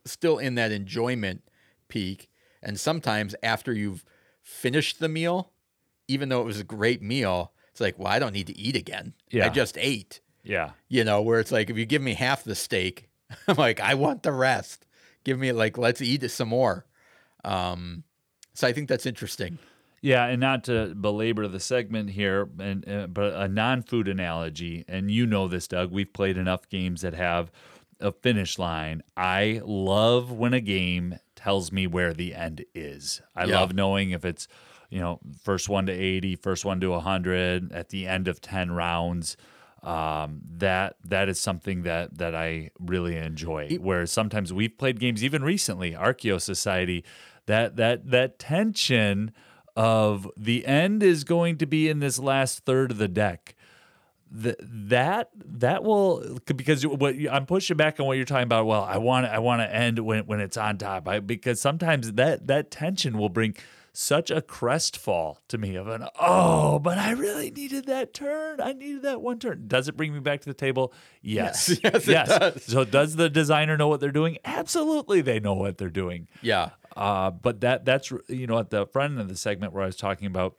still in that enjoyment peak. And sometimes after you've finished the meal, even though it was a great meal, it's like, well, I don't need to eat again. I just ate. Yeah. You know, where it's like if you give me half the steak, I'm like, I want the rest. Give me like let's eat some more. Um so I think that's interesting. Yeah, and not to belabor the segment here, and uh, but a non-food analogy, and you know this, Doug. We've played enough games that have a finish line. I love when a game tells me where the end is. I Yeah. love knowing if it's you know first one to 80, first one to 100 at the end of 10 rounds. Um, that that is something that that I really enjoy. Whereas sometimes we've played games, even recently, Archeos Society, that that that tension of the end is going to be in this last third of the deck. Th- that that will because what I'm pushing back on what you're talking about. Well, I want I want to end when when it's on top. I, because sometimes that that tension will bring such a crestfall to me of an oh, but I really needed that turn. I needed that one turn. Does it bring me back to the table? Yes, Yes, it does. So does the designer know what they're doing? Absolutely, they know what they're doing. Yeah. Uh, but that that's you know at the front end of the segment where I was talking about,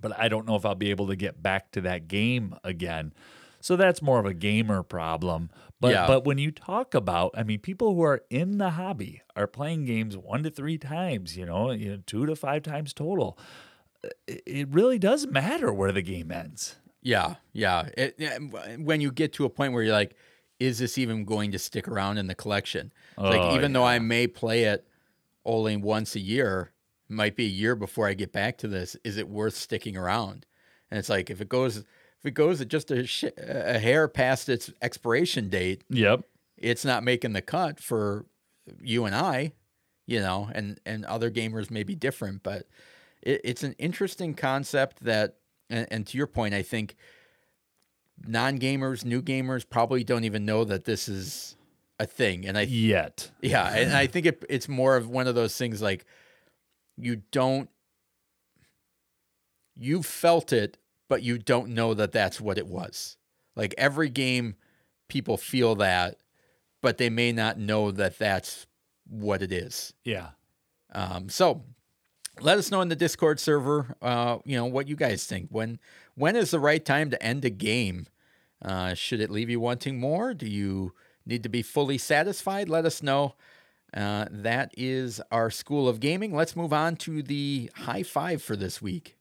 but I don't know if I'll be able to get back to that game again. So that's more of a gamer problem. But Yeah. but when you talk about, I mean, people who are in the hobby are playing games one to three times, you know, you know two to five times total. It, it really does matter where the game ends. Yeah, yeah. It, yeah, when you get to a point where you're like, is this even going to stick around in the collection? It's like Oh, even though I may play it only once a year, might be a year before I get back to this. Is it worth sticking around? And it's like if it goes, if it goes just a, sh- a hair past its expiration date, Yep. it's not making the cut for you and I, you know, and and other gamers may be different, but it, it's an interesting concept that, and, and to your point, I think non gamers, new gamers probably don't even know that this is a thing, and I Yet. yeah, and I think it, it's more of one of those things like you don't you felt it, but you don't know that that's what it was. Like every game, people feel that, but they may not know that that's what it is. Yeah. Um, so let us know in the Discord server, uh, you know, what you guys think. When when is the right time to end a game? Uh, should it leave you wanting more? Do you need to be fully satisfied? Let us know. Uh, that is our School of Gaming. Let's move on to the high five for this week.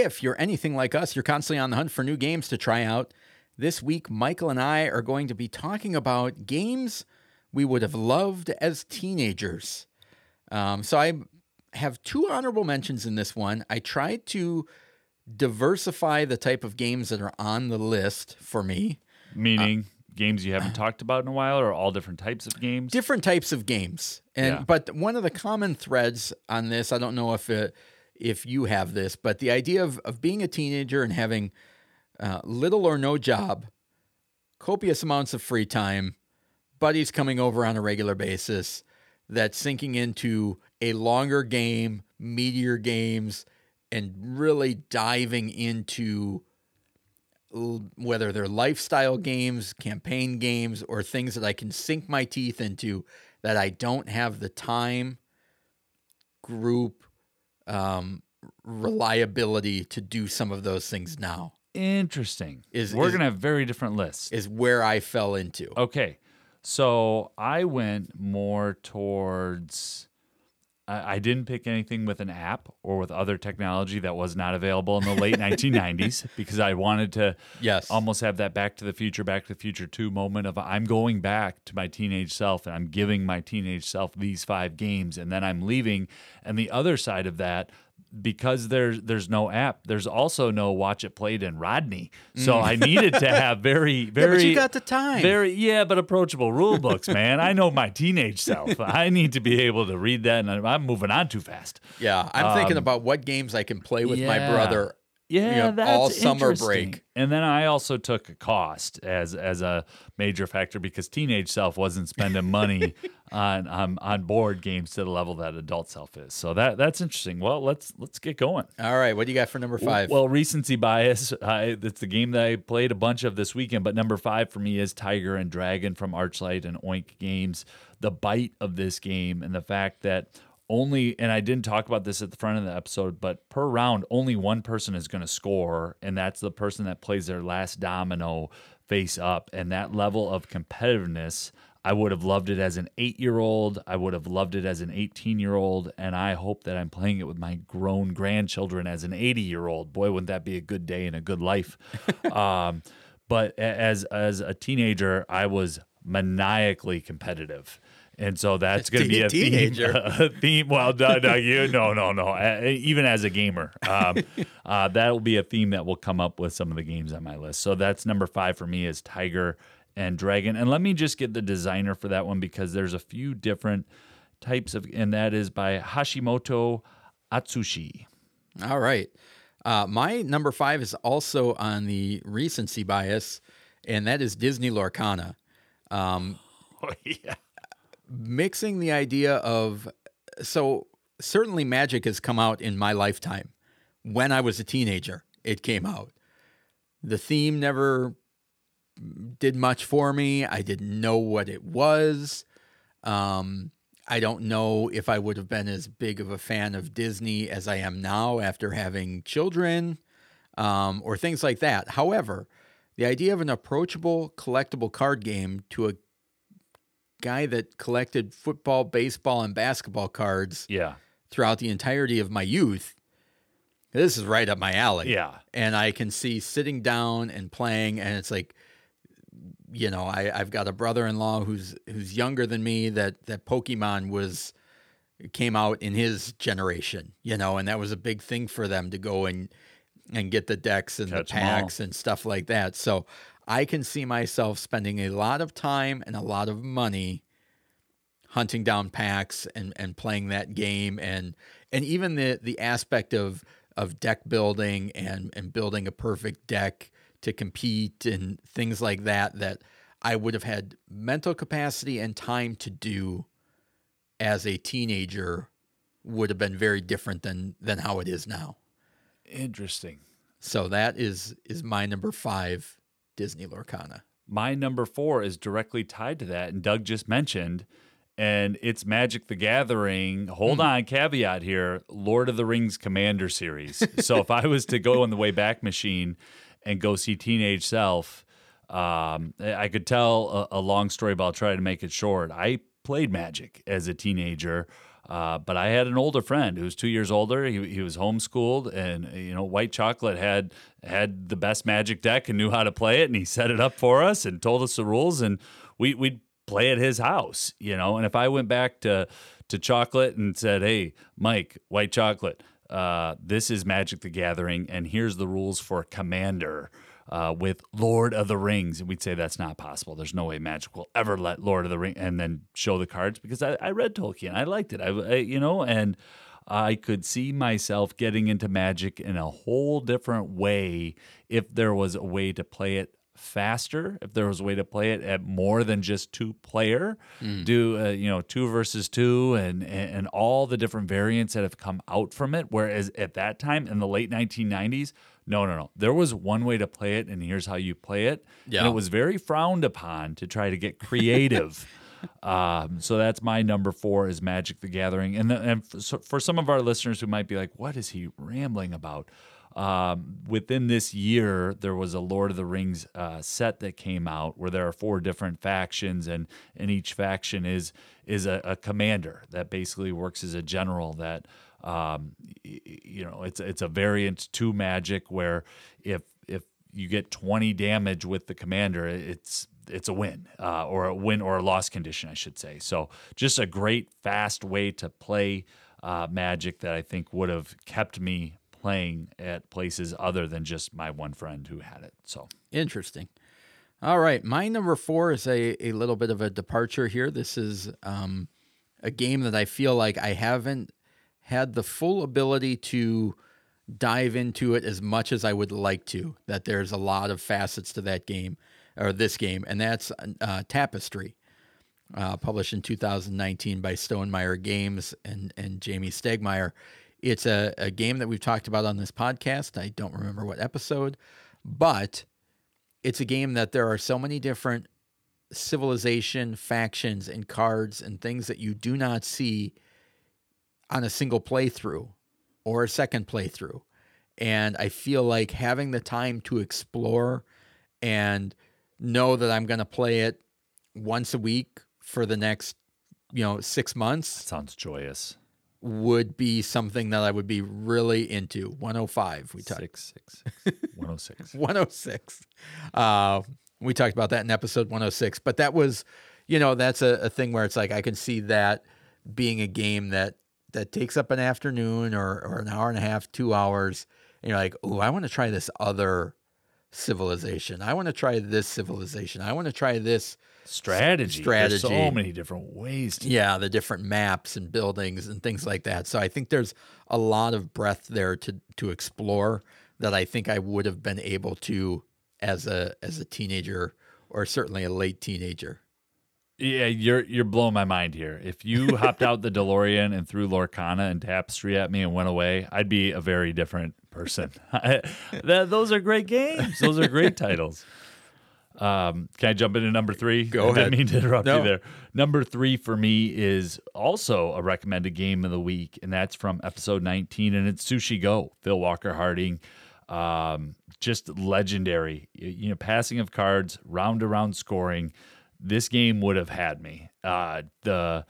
If you're anything like us, you're constantly on the hunt for new games to try out. This week, Michael and I are going to be talking about games we would have loved as teenagers. Um, so I have two honorable mentions in this one. I tried to diversify the type of games that are on the list for me. Meaning games you haven't talked about in a while, or all different types of games. different types of games and Yeah. but one of the common threads on this i don't know if it, if you have this but the idea of, of being a teenager and having uh, little or no job copious amounts of free time buddies coming over on a regular basis that's sinking into a longer game meatier games and really diving into whether they're lifestyle games, campaign games, or things that I can sink my teeth into that I don't have the time, group, um, reliability to do some of those things now Interesting. Is- We're is- gonna have very different lists. is where I fell into. Okay. So I went more towards. I didn't pick anything with an app or with other technology that was not available in the late 1990s because I wanted to Yes. almost have that Back to the Future, Back to the Future 2 moment of I'm going back to my teenage self and I'm giving my teenage self these five games and then I'm leaving. And the other side of that, because there's there's no app, there's also no watch it played in Rodney. So I needed to have very, Mm. yeah, very but you got the time. very yeah, but approachable rule books, man. I know my teenage self. I need to be able to read that, and I'm- moving on too fast. yeah, I'm thinking um, about what games I can play with my brother. Yeah, know, that's all summer break. And then I also took a cost as as a major factor because teenage self wasn't spending money on, on on board games to the level that adult self is. So that that's interesting. Well, let's let's get going. All right, what do you got for number five? Well, recency bias. I, it's the game that I played a bunch of this weekend, but number five for me is Tiger and Dragon from Arclight and Oink Games. The bite of this game and the fact that only, and I didn't talk about this at the front of the episode, but per round, only one person is going to score, and that's the person that plays their last domino face up. And that level of competitiveness. I would have loved it as an eight year old. I would have loved it as an 18 year old. And I hope that I'm playing it with my grown grandchildren as an 80 year old. Boy, wouldn't that be a good day and a good life? um, but as as a teenager, I was maniacally competitive. And so that's going to be a theme, Teenager. a theme. Well, no, no, you, no, no, no. Even as a gamer, um, uh, that will be a theme that will come up with some of the games on my list. So that's number five for me is Tiger and Dragon. And let me just get the designer for that one because there's a few different types of, and that is by Hashimoto Atsushi. All right. Uh, my number five is also on the recency bias, and that is Disney Lorcana. Um, Oh yeah, mixing the idea of so certainly magic has come out in my lifetime. When i was a teenager it came out. The theme never did much for me. I didn't know what it was. Um, i don't know if i would have been as big of a fan of disney as i am now after having children um, or things like that. However the idea of an approachable collectible card game to a guy that collected football, baseball, and basketball cards yeah, throughout the entirety of my youth. This is right up my alley. yeah. And I can see sitting down and playing, and it's like, you know, I, I've got a brother-in-law who's who's younger than me. That that Pokemon was came out in his generation, you know, and that was a big thing for them to go and and get the decks and Catch the packs and stuff like that. So I can see myself spending a lot of time and a lot of money hunting down packs and, and playing that game and and even the the aspect of of deck building and and building a perfect deck to compete and things like that that I would have had mental capacity and time to do as a teenager would have been very different than than how it is now. Interesting. So that is is my number 5 Disney Lorcana. My number four is directly tied to that, and Doug just mentioned, and it's Magic the Gathering. Hold on, caveat here Lord of the Rings Commander series. so if I was to go on the way back machine and go see Teenage Self, um, I could tell a, a long story, but I'll try to make it short. I played Magic as a teenager. Uh, but I had an older friend who was two years older. He, he was homeschooled, and you know, White Chocolate had had the best Magic deck and knew how to play it, and he set it up for us and told us the rules, and we we'd play at his house, you know. And if I went back to to Chocolate and said, "Hey, Mike, White Chocolate, uh, this is Magic the Gathering, and here's the rules for Commander." Uh, with Lord of the Rings. And we'd say that's not possible. There's no way Magic will ever let Lord of the Ring and then show the cards because I, I read Tolkien. I liked it. I, I, you know, and I could see myself getting into Magic in a whole different way if there was a way to play it faster if there was a way to play it at more than just two player mm. do uh, you know two versus two and, and and all the different variants that have come out from it whereas at that time in the late 1990s no, no, no. There was one way to play it, and here's how you play it. Yeah. And it was very frowned upon to try to get creative. um, so that's my number four is Magic the Gathering. And, the, and for, so for some of our listeners who might be like, what is he rambling about? Um, within this year, there was a Lord of the Rings uh, set that came out where there are four different factions, and and each faction is is a, a commander that basically works as a general that um, you know, it's it's a variant to Magic where if if you get 20 damage with the commander, it's it's a win uh, or a win or a loss condition, I should say. So just a great fast way to play uh, Magic that I think would have kept me playing at places other than just my one friend who had it. So interesting. All right, my number four is a, a little bit of a departure here. This is um, a game that I feel like I haven't had the full ability to dive into it as much as I would like to. That there's a lot of facets to that game or this game, and that's uh, Tapestry, uh, published in 2019 by Stonemaier Games and and Jamey Stegmaier. It's a, a game that we've talked about on this podcast. I don't remember what episode, but it's a game that there are so many different civilization factions and cards and things that you do not see on a single playthrough or a second playthrough. And I feel like having the time to explore and know that I'm going to play it once a week for the next, you know, six months. That sounds joyous. Would be something that I would be really into. 105. We talked. Six, six, 106. 106. Uh, we talked about that in episode 106. But that was, you know, that's a, a thing where it's like I can see that being a game that that takes up an afternoon or, or an hour and a half, two hours, and you're like, oh, I want to try this other civilization. I want to try this civilization. I want to try this strategy. Strategy. There's so many different ways. yeah, the different maps and buildings and things like that. So I think there's a lot of breadth there to to explore that I think I would have been able to as a as a teenager or certainly a late teenager. Yeah, you're you're blowing my mind here. If you hopped out the DeLorean and threw Lorcana and Tapestry at me and went away, I'd be a very different person. that, those are great games. Those are great titles. Um, can I jump into number three? Go I ahead. didn't mean to interrupt no. you there. Number three for me is also a recommended game of the week, and that's from episode 19, and it's Sushi Go. Phil Walker Harding, um, just legendary. You know, passing of cards, round to round scoring this game would have had me. Uh, the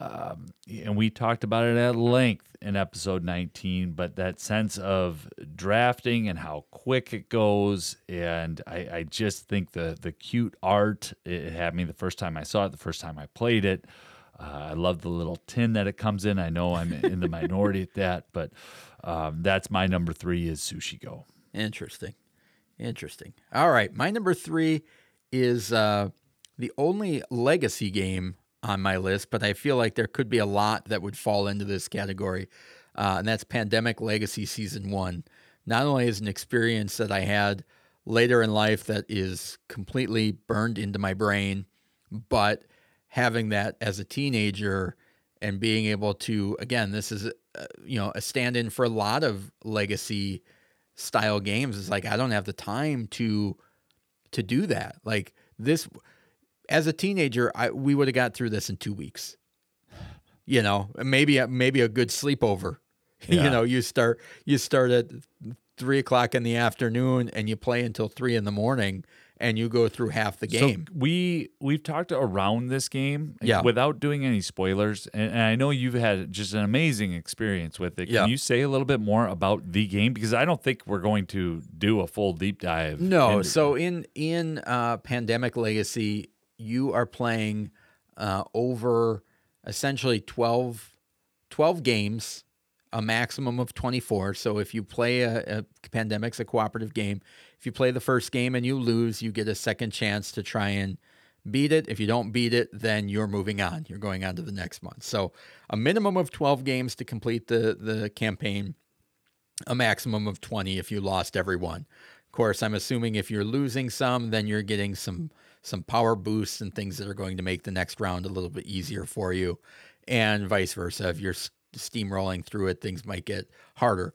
um, and we talked about it at length in episode 19, but that sense of drafting and how quick it goes, and I, I just think the the cute art it had me the first time I saw it, the first time I played it. Uh, I love the little tin that it comes in. I know I'm in the minority at that, but um, that's my number three is Sushi Go. Interesting, interesting. All right, my number three is. Uh, the only legacy game on my list, but I feel like there could be a lot that would fall into this category, uh, and that's Pandemic Legacy Season 1. Not only is an experience that I had later in life that is completely burned into my brain, but having that as a teenager and being able to, again, this is, uh, you know, a stand in for a lot of legacy style games. Is like, I don't have the time to, to do that. Like, this as a teenager, I we would have got through this in two weeks. You know, maybe maybe a good sleepover. Yeah. You know, you start you start at three o'clock in the afternoon and you play until three in the morning, and you go through half the game. So we we've talked around this game Yeah. without doing any spoilers, and, and I know you've had just an amazing experience with it. Can Yeah. you say a little bit more about the game because I don't think we're going to do a full deep dive. No, so in in uh, Pandemic Legacy, you are playing uh, over essentially 12, 12 games, a maximum of twenty four. So if you play a, a Pandemic's a cooperative game, if you play the first game and you lose, you get a second chance to try and beat it. If you don't beat it, then you're moving on. You're going on to the next month. So a minimum of twelve games to complete the the campaign a maximum of 20 if you lost every one. Of course, I'm assuming if you're losing some, then you're getting some some power boosts and things that are going to make the next round a little bit easier for you, and vice versa. If you're steamrolling through it, things might get harder.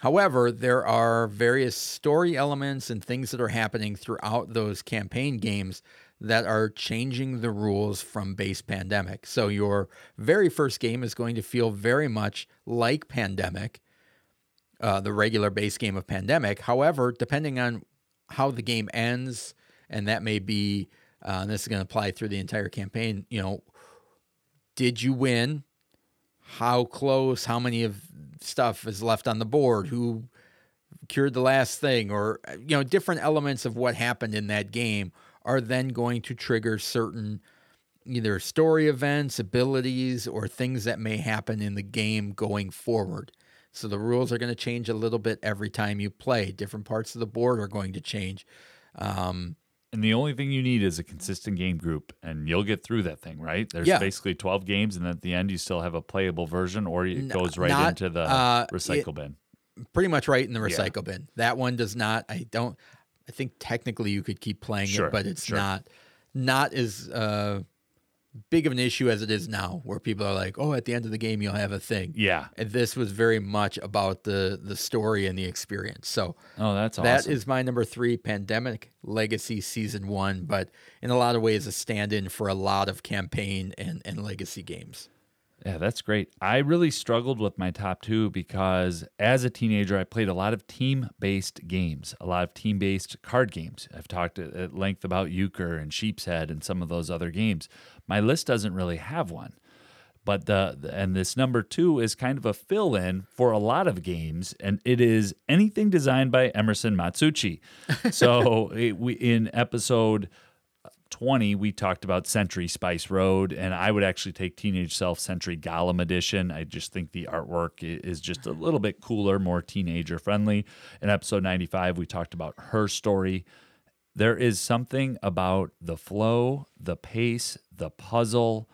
However, there are various story elements and things that are happening throughout those campaign games that are changing the rules from base pandemic. So your very first game is going to feel very much like pandemic uh, the regular base game of Pandemic. However, depending on how the game ends, and that may be, uh, and this is going to apply through the entire campaign. You know, did you win? How close? How many of stuff is left on the board? Who cured the last thing? Or uh, you know, different elements of what happened in that game are then going to trigger certain either story events, abilities, or things that may happen in the game going forward. So the rules are going to change a little bit every time you play. Different parts of the board are going to change. Um, and the only thing you need is a consistent game group, and you'll get through that thing, right? There's Yeah. basically 12 games, and at the end, you still have a playable version, or it N- goes right not, into the uh, recycle bin. pretty much right in the recycle bin. That one does not. I don't. I think technically you could keep playing Sure, it, but it's sure. not not as uh, big of an issue as it is now, where people are like, "Oh, at the end of the game, you'll have a thing." Yeah. And this was very much about the the story and the experience. So Oh, that's awesome. That is my number three, Pandemic Legacy Season One, but in a lot of ways a stand-in for a lot of campaign and, and legacy games. Yeah, that's great. I really struggled with my top two because as a teenager, I played a lot of team based games, a lot of team based card games. I've talked at- length about Euchre and Sheep's Head and some of those other games. My list doesn't really have one. But the the- and this number two is kind of a fill in for a lot of games, and it is anything designed by Emerson Matsuuchi. So it, we in episode 20, we talked about Century Spice Road, and I would actually take Teenage Self Century Golem Edition. I just think the artwork is just a little bit cooler, more teenager friendly. In episode 95, we talked about her story. There is something about the flow, the pace, the puzzle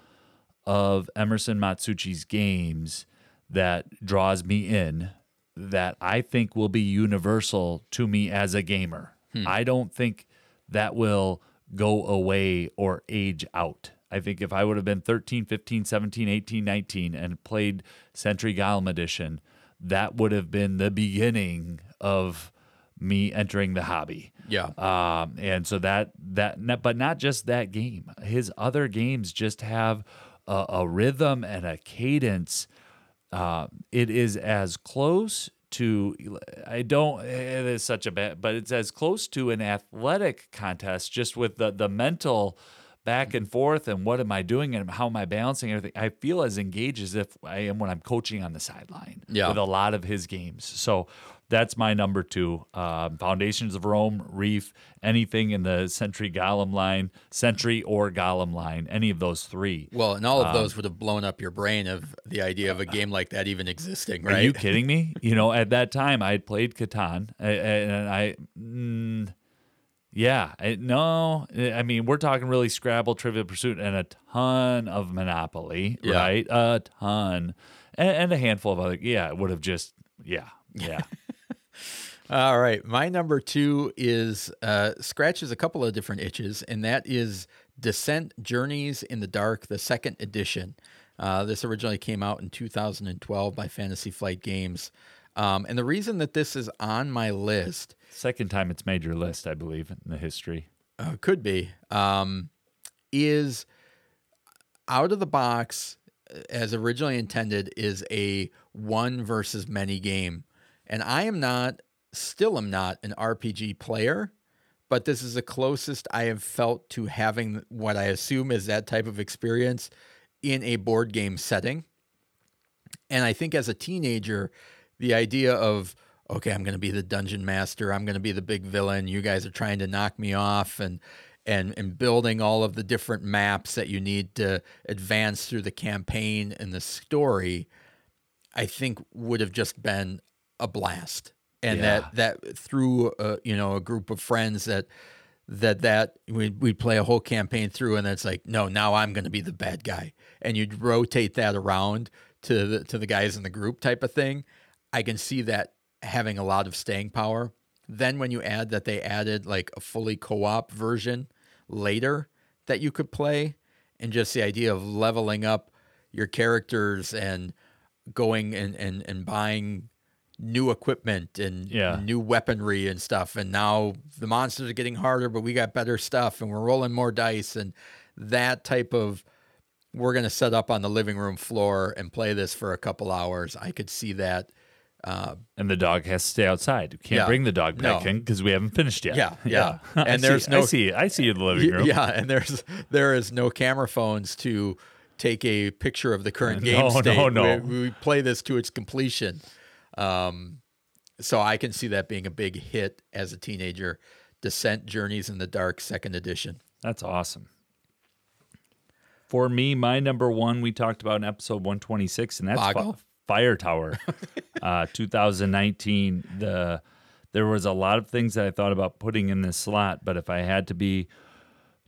of Emerson Matsuuchi's games that draws me in that I think will be universal to me as a gamer. Hmm. I don't think that will go away or age out. I think if I would have been 13, 15, 17, 18, 19 and played Century Golem Edition, that would have been the beginning of me entering the hobby. Yeah. Um, and so that that but not just that game. His other games just have a, a rhythm and a cadence. Uh, it is as close to I don't it is such a bad but it's as close to an athletic contest just with the the mental back and mm-hmm. forth and what am I doing and how am I balancing everything. I feel as engaged as if I am when I'm coaching on the sideline Yeah. with a lot of his games. So that's my number two. Um, Foundations of Rome, Reef, anything in the Century Golem line, Century or Golem line, any of those three. Well, and all of Um, those would have blown up your brain of the idea of a game like that even existing, Are you kidding me? You know, at that time I had played Catan, and I, mm, yeah, I, no, I mean we're talking really Scrabble, Trivial Pursuit, and a ton of Monopoly, Yeah. right? A ton, and, and a handful of other. Yeah, it would have just, yeah, yeah. All right. My number two is uh, scratches a couple of different itches, and that is Descent Journeys in the Dark, the second edition. Uh, this originally came out in 2012 by Fantasy Flight Games. Um, and the reason that this is on my list Second time it's made your list, I believe, in the history. uh, could be um, is out of the box uh, as originally intended is a one versus many game and i am not still am not an rpg player but this is the closest I have felt to having what I assume is that type of experience in a board game setting. And I think as a teenager, the idea of, okay, I'm going to be the dungeon master, I'm going to be the big villain, you guys are trying to knock me off, and and and building all of the different maps that you need to advance through the campaign and the story, I think would have just been a blast. And Yeah. that that through a, you know a group of friends that that that we'd, we'd play a whole campaign through and it's like no now i'm going to be the bad guy. And you'd rotate that around to the to the guys in the group type of thing. I can see that having a lot of staying power. Then when you add that they added like a fully co-op version later that you could play and just the idea of leveling up your characters and going and and, and buying new equipment and Yeah. new weaponry and stuff and now the monsters are getting harder but we got better stuff and we're rolling more dice and that type of we're going to set up on the living room floor and play this for a couple hours i could see that uh, And the dog has to stay outside. You can't Yeah. bring the dog back No. in because we haven't finished yet. Yeah, yeah. I And see- there's I no- see, I see you in the living room. yeah and there's there is no camera phones to take a picture of the current game No, no, state no. We, we play this to its completion um, so i can see that being a big hit as a teenager descent journeys in the dark second edition That's awesome. For me, my number one we talked about in episode 126, and that's Boggle? Fire Tower, uh, 2019. The there was a lot of things that I thought about putting in this slot, but if I had to be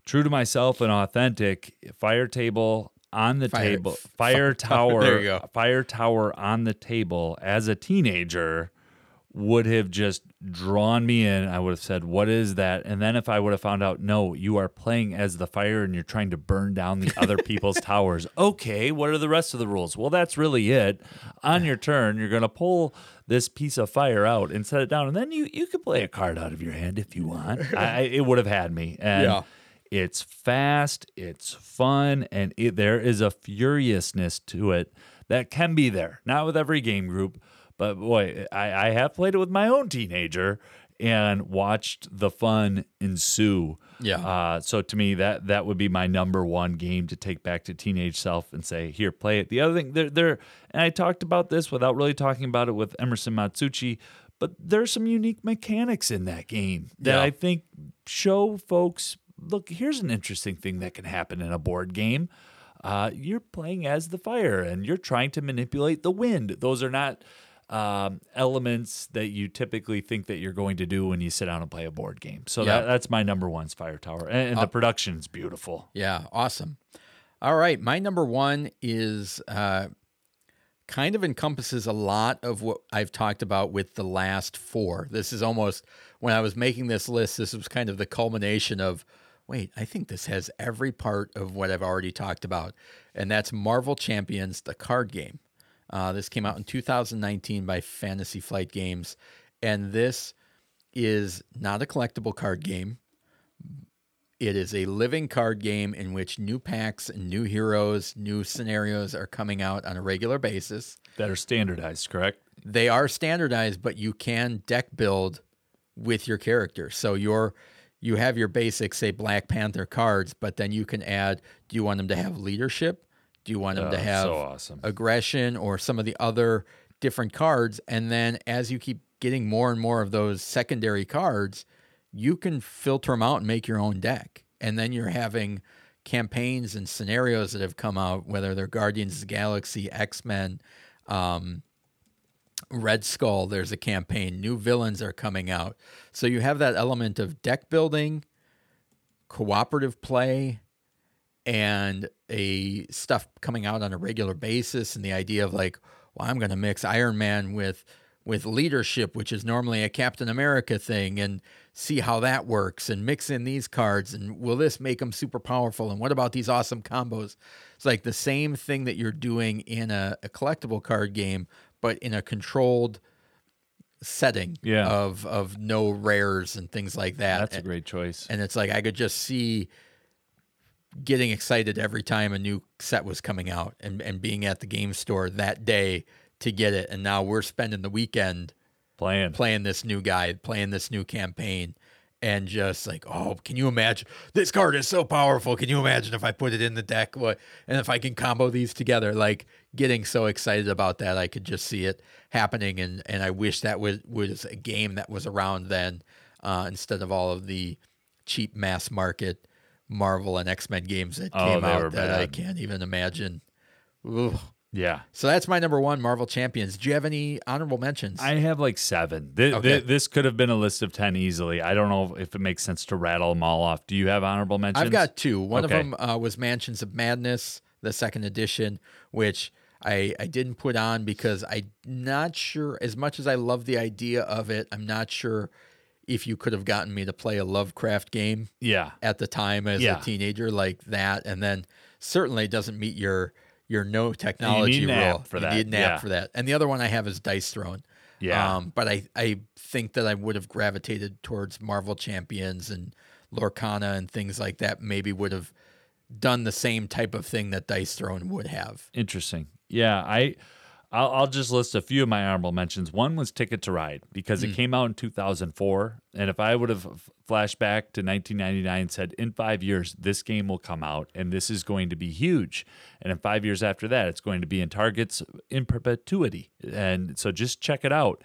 true to myself and authentic, Fire Table on the Fire- table, f- Fire Tower, There you go. Fire Tower on the table as a teenager would have just drawn me in. I would have said, What is that? And then if I would have found out, no, you are playing as the fire and you're trying to burn down the other people's towers. Okay, what are the rest of the rules? Well, that's really it. On your turn, you're going to pull this piece of fire out and set it down. And then you, you could play a card out of your hand if you want. I, I- it would have had me. And Yeah. It's fast, it's fun, and it, there is a furiousness to it that can be there. Not with every game group, but boy, I, I have played it with my own teenager and watched the fun ensue. Yeah. Uh, so to me, that that would be my number one game to take back to teenage self and say, here, play it. The other thing, there, there, and I talked about this without really talking about it with Emerson Matsuuchi, but there's some unique mechanics in that game that Yeah. I think show folks, look, here's an interesting thing that can happen in a board game. Uh, you're playing as the fire and you're trying to manipulate the wind. Those are not um, elements that you typically think that you're going to do when you sit down and play a board game. So Yeah. that, that's my number one's Fire Tower, and, and the production's beautiful. Yeah, awesome. All right, my number one is uh, kind of encompasses a lot of what I've talked about with the last four. This is almost when I was making this list. This was kind of the culmination of. Wait, I think this has every part of what I've already talked about, and that's Marvel Champions, the card game. Uh, this came out in 2019 by Fantasy Flight Games, and this is not a collectible card game. It is a living card game in which new packs new heroes, new scenarios are coming out on a regular basis. That are standardized, correct? They are standardized, but you can deck build with your character. So you're you have your basic, say Black Panther cards, but then you can add. Do you want them to have leadership? Do you want them to Oh, have so awesome. aggression or some of the other different cards? And then as you keep getting more and more of those secondary cards, you can filter them out and make your own deck. And then you're having campaigns and scenarios that have come out, whether they're Guardians of the Galaxy, X Men, um, Red Skull, there's a campaign. New villains are coming out. So you have that element of deck building, cooperative play, and a stuff coming out on a regular basis and the idea of like well i'm going to mix iron man with with leadership which is normally a captain america thing and see how that works and mix in these cards and will this make them super powerful and what about these awesome combos it's like the same thing that you're doing in a, a collectible card game but in a controlled setting Yeah. of of no rares and things like that That's a great choice. and it's like I could just see getting excited every time a new set was coming out and, and being at the game store that day to get it. And now we're spending the weekend Playing. playing this new guide, playing this new campaign. And just like, oh, can you imagine? This card is so powerful. Can you imagine if I put it in the deck? What and if I can combo these together? Like getting so excited about that, I could just see it happening, and and I wish that was was a game that was around then uh, instead of all of the cheap mass market Marvel and X Men games that Oh, came out that I can't even imagine. Ooh. Yeah. So that's my number one Marvel Champions. Do you have any honorable mentions? I have like seven. This, Okay. this could have been a list of 10 easily. I don't know if it makes sense to rattle them all off. Do you have honorable mentions? I've got two. One Okay. of them uh, was Mansions of Madness, the second edition, which I, I didn't put on because I'm not sure, as much as I love the idea of it, I'm not sure if you could have gotten me to play a Lovecraft game Yeah. at the time as Yeah. a teenager like that. And then certainly doesn't meet your your no technology rule. for you that, need an app yeah. for that. And the other one I have is Dice Throne. Yeah. Um, but I, I think that I would have gravitated towards Marvel Champions and Lorcana and things like that. Maybe would have done the same type of thing that Dice Throne would have. Interesting. Yeah, I I'll, I'll just list a few of my honorable mentions. One was Ticket to Ride because Hmm. it came out in 2004, and if I would have flashed back to 1999 and said in 5 years this game will come out and this is going to be huge, and in 5 years after that it's going to be in Targets in perpetuity. And so just check it out.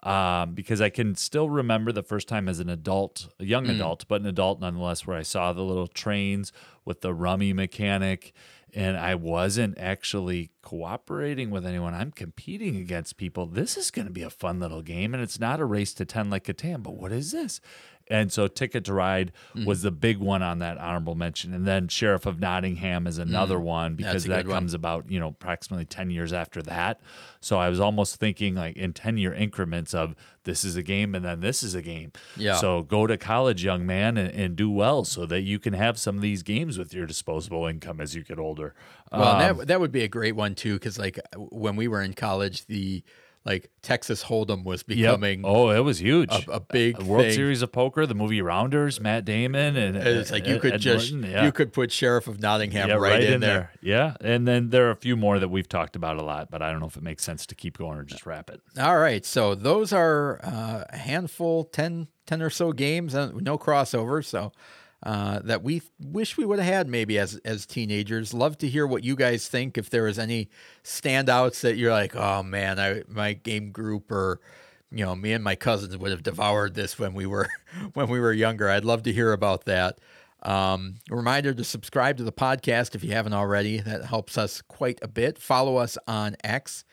Um, because I can still remember the first time as an adult, a young adult, but an adult nonetheless, where I saw the little trains with the rummy mechanic and I wasn't actually cooperating with anyone. I'm competing against people. This is going to be a fun little game, and it's not a race to 10 like Catan, but what is this? And so Ticket to Ride Mm. was the big one on that honorable mention. And then Sheriff of Nottingham is another one because that one. comes about, you know, approximately 10 years after that. So I was almost thinking like in 10 year increments of this is a game and then this is a game. Yeah. So go to college, young man, and, and do well so that you can have some of these games with your disposable income as you get older. Well, Um, that that would be a great one too, because like when we were in college, the like Texas Hold'em was Yep. becoming Oh, it was huge. a, a big A World thing. Series of Poker, the movie Rounders, Matt Damon, and It's like you Ed- could Ed just Norton, yeah. you could put Sheriff of Nottingham yeah, right, in, there. Yeah, and then there are a few more that we've talked about a lot, but I don't know if it makes sense to keep going or just wrap it. All right, so those are uh, a handful, 10, 10 or so games, uh, no crossover. So uh, that we wish we would have had maybe as as teenagers. Love to hear what you guys think. If there was any standouts that you're like, oh man, I my game group or you know me and my cousins would have devoured this when we were when we were younger. I'd love to hear about that. Um, reminder to subscribe to the podcast if you haven't already. That helps us quite a bit. Follow us on X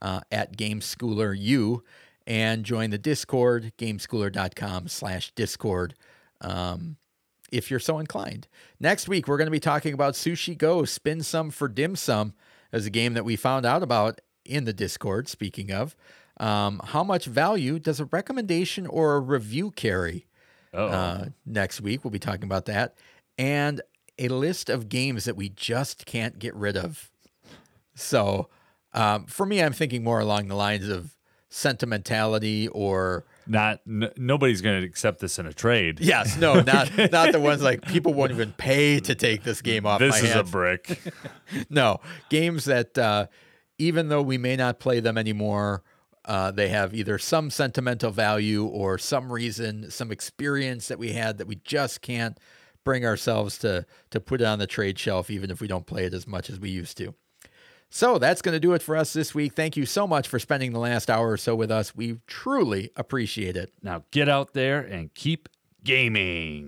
uh, at GameSchoolerU and join the Discord, gameschooler.com slash Discord, um, if you're so inclined. Next week, we're going to be talking about Sushi Go, Spin Some for Dim Sum, as a game that we found out about in the Discord, speaking of. Um, how much value does a recommendation or a review carry? Uh, next week. We'll be talking about that. And a list of games that we just can't get rid of. So um, for me, I'm thinking more along the lines of sentimentality or not n- nobody's going to accept this in a trade. yes, no, not not the ones like people won't even pay to take this game off this my is hands. a brick. no games that uh, even though we may not play them anymore uh, they have either some sentimental value or some reason some experience that we had that we just can't bring ourselves to to put it on the trade shelf even if we don't play it as much as we used to so that's going to do it for us this week. Thank you so much for spending the last hour or so with us. We truly appreciate it. Now get out there and keep gaming.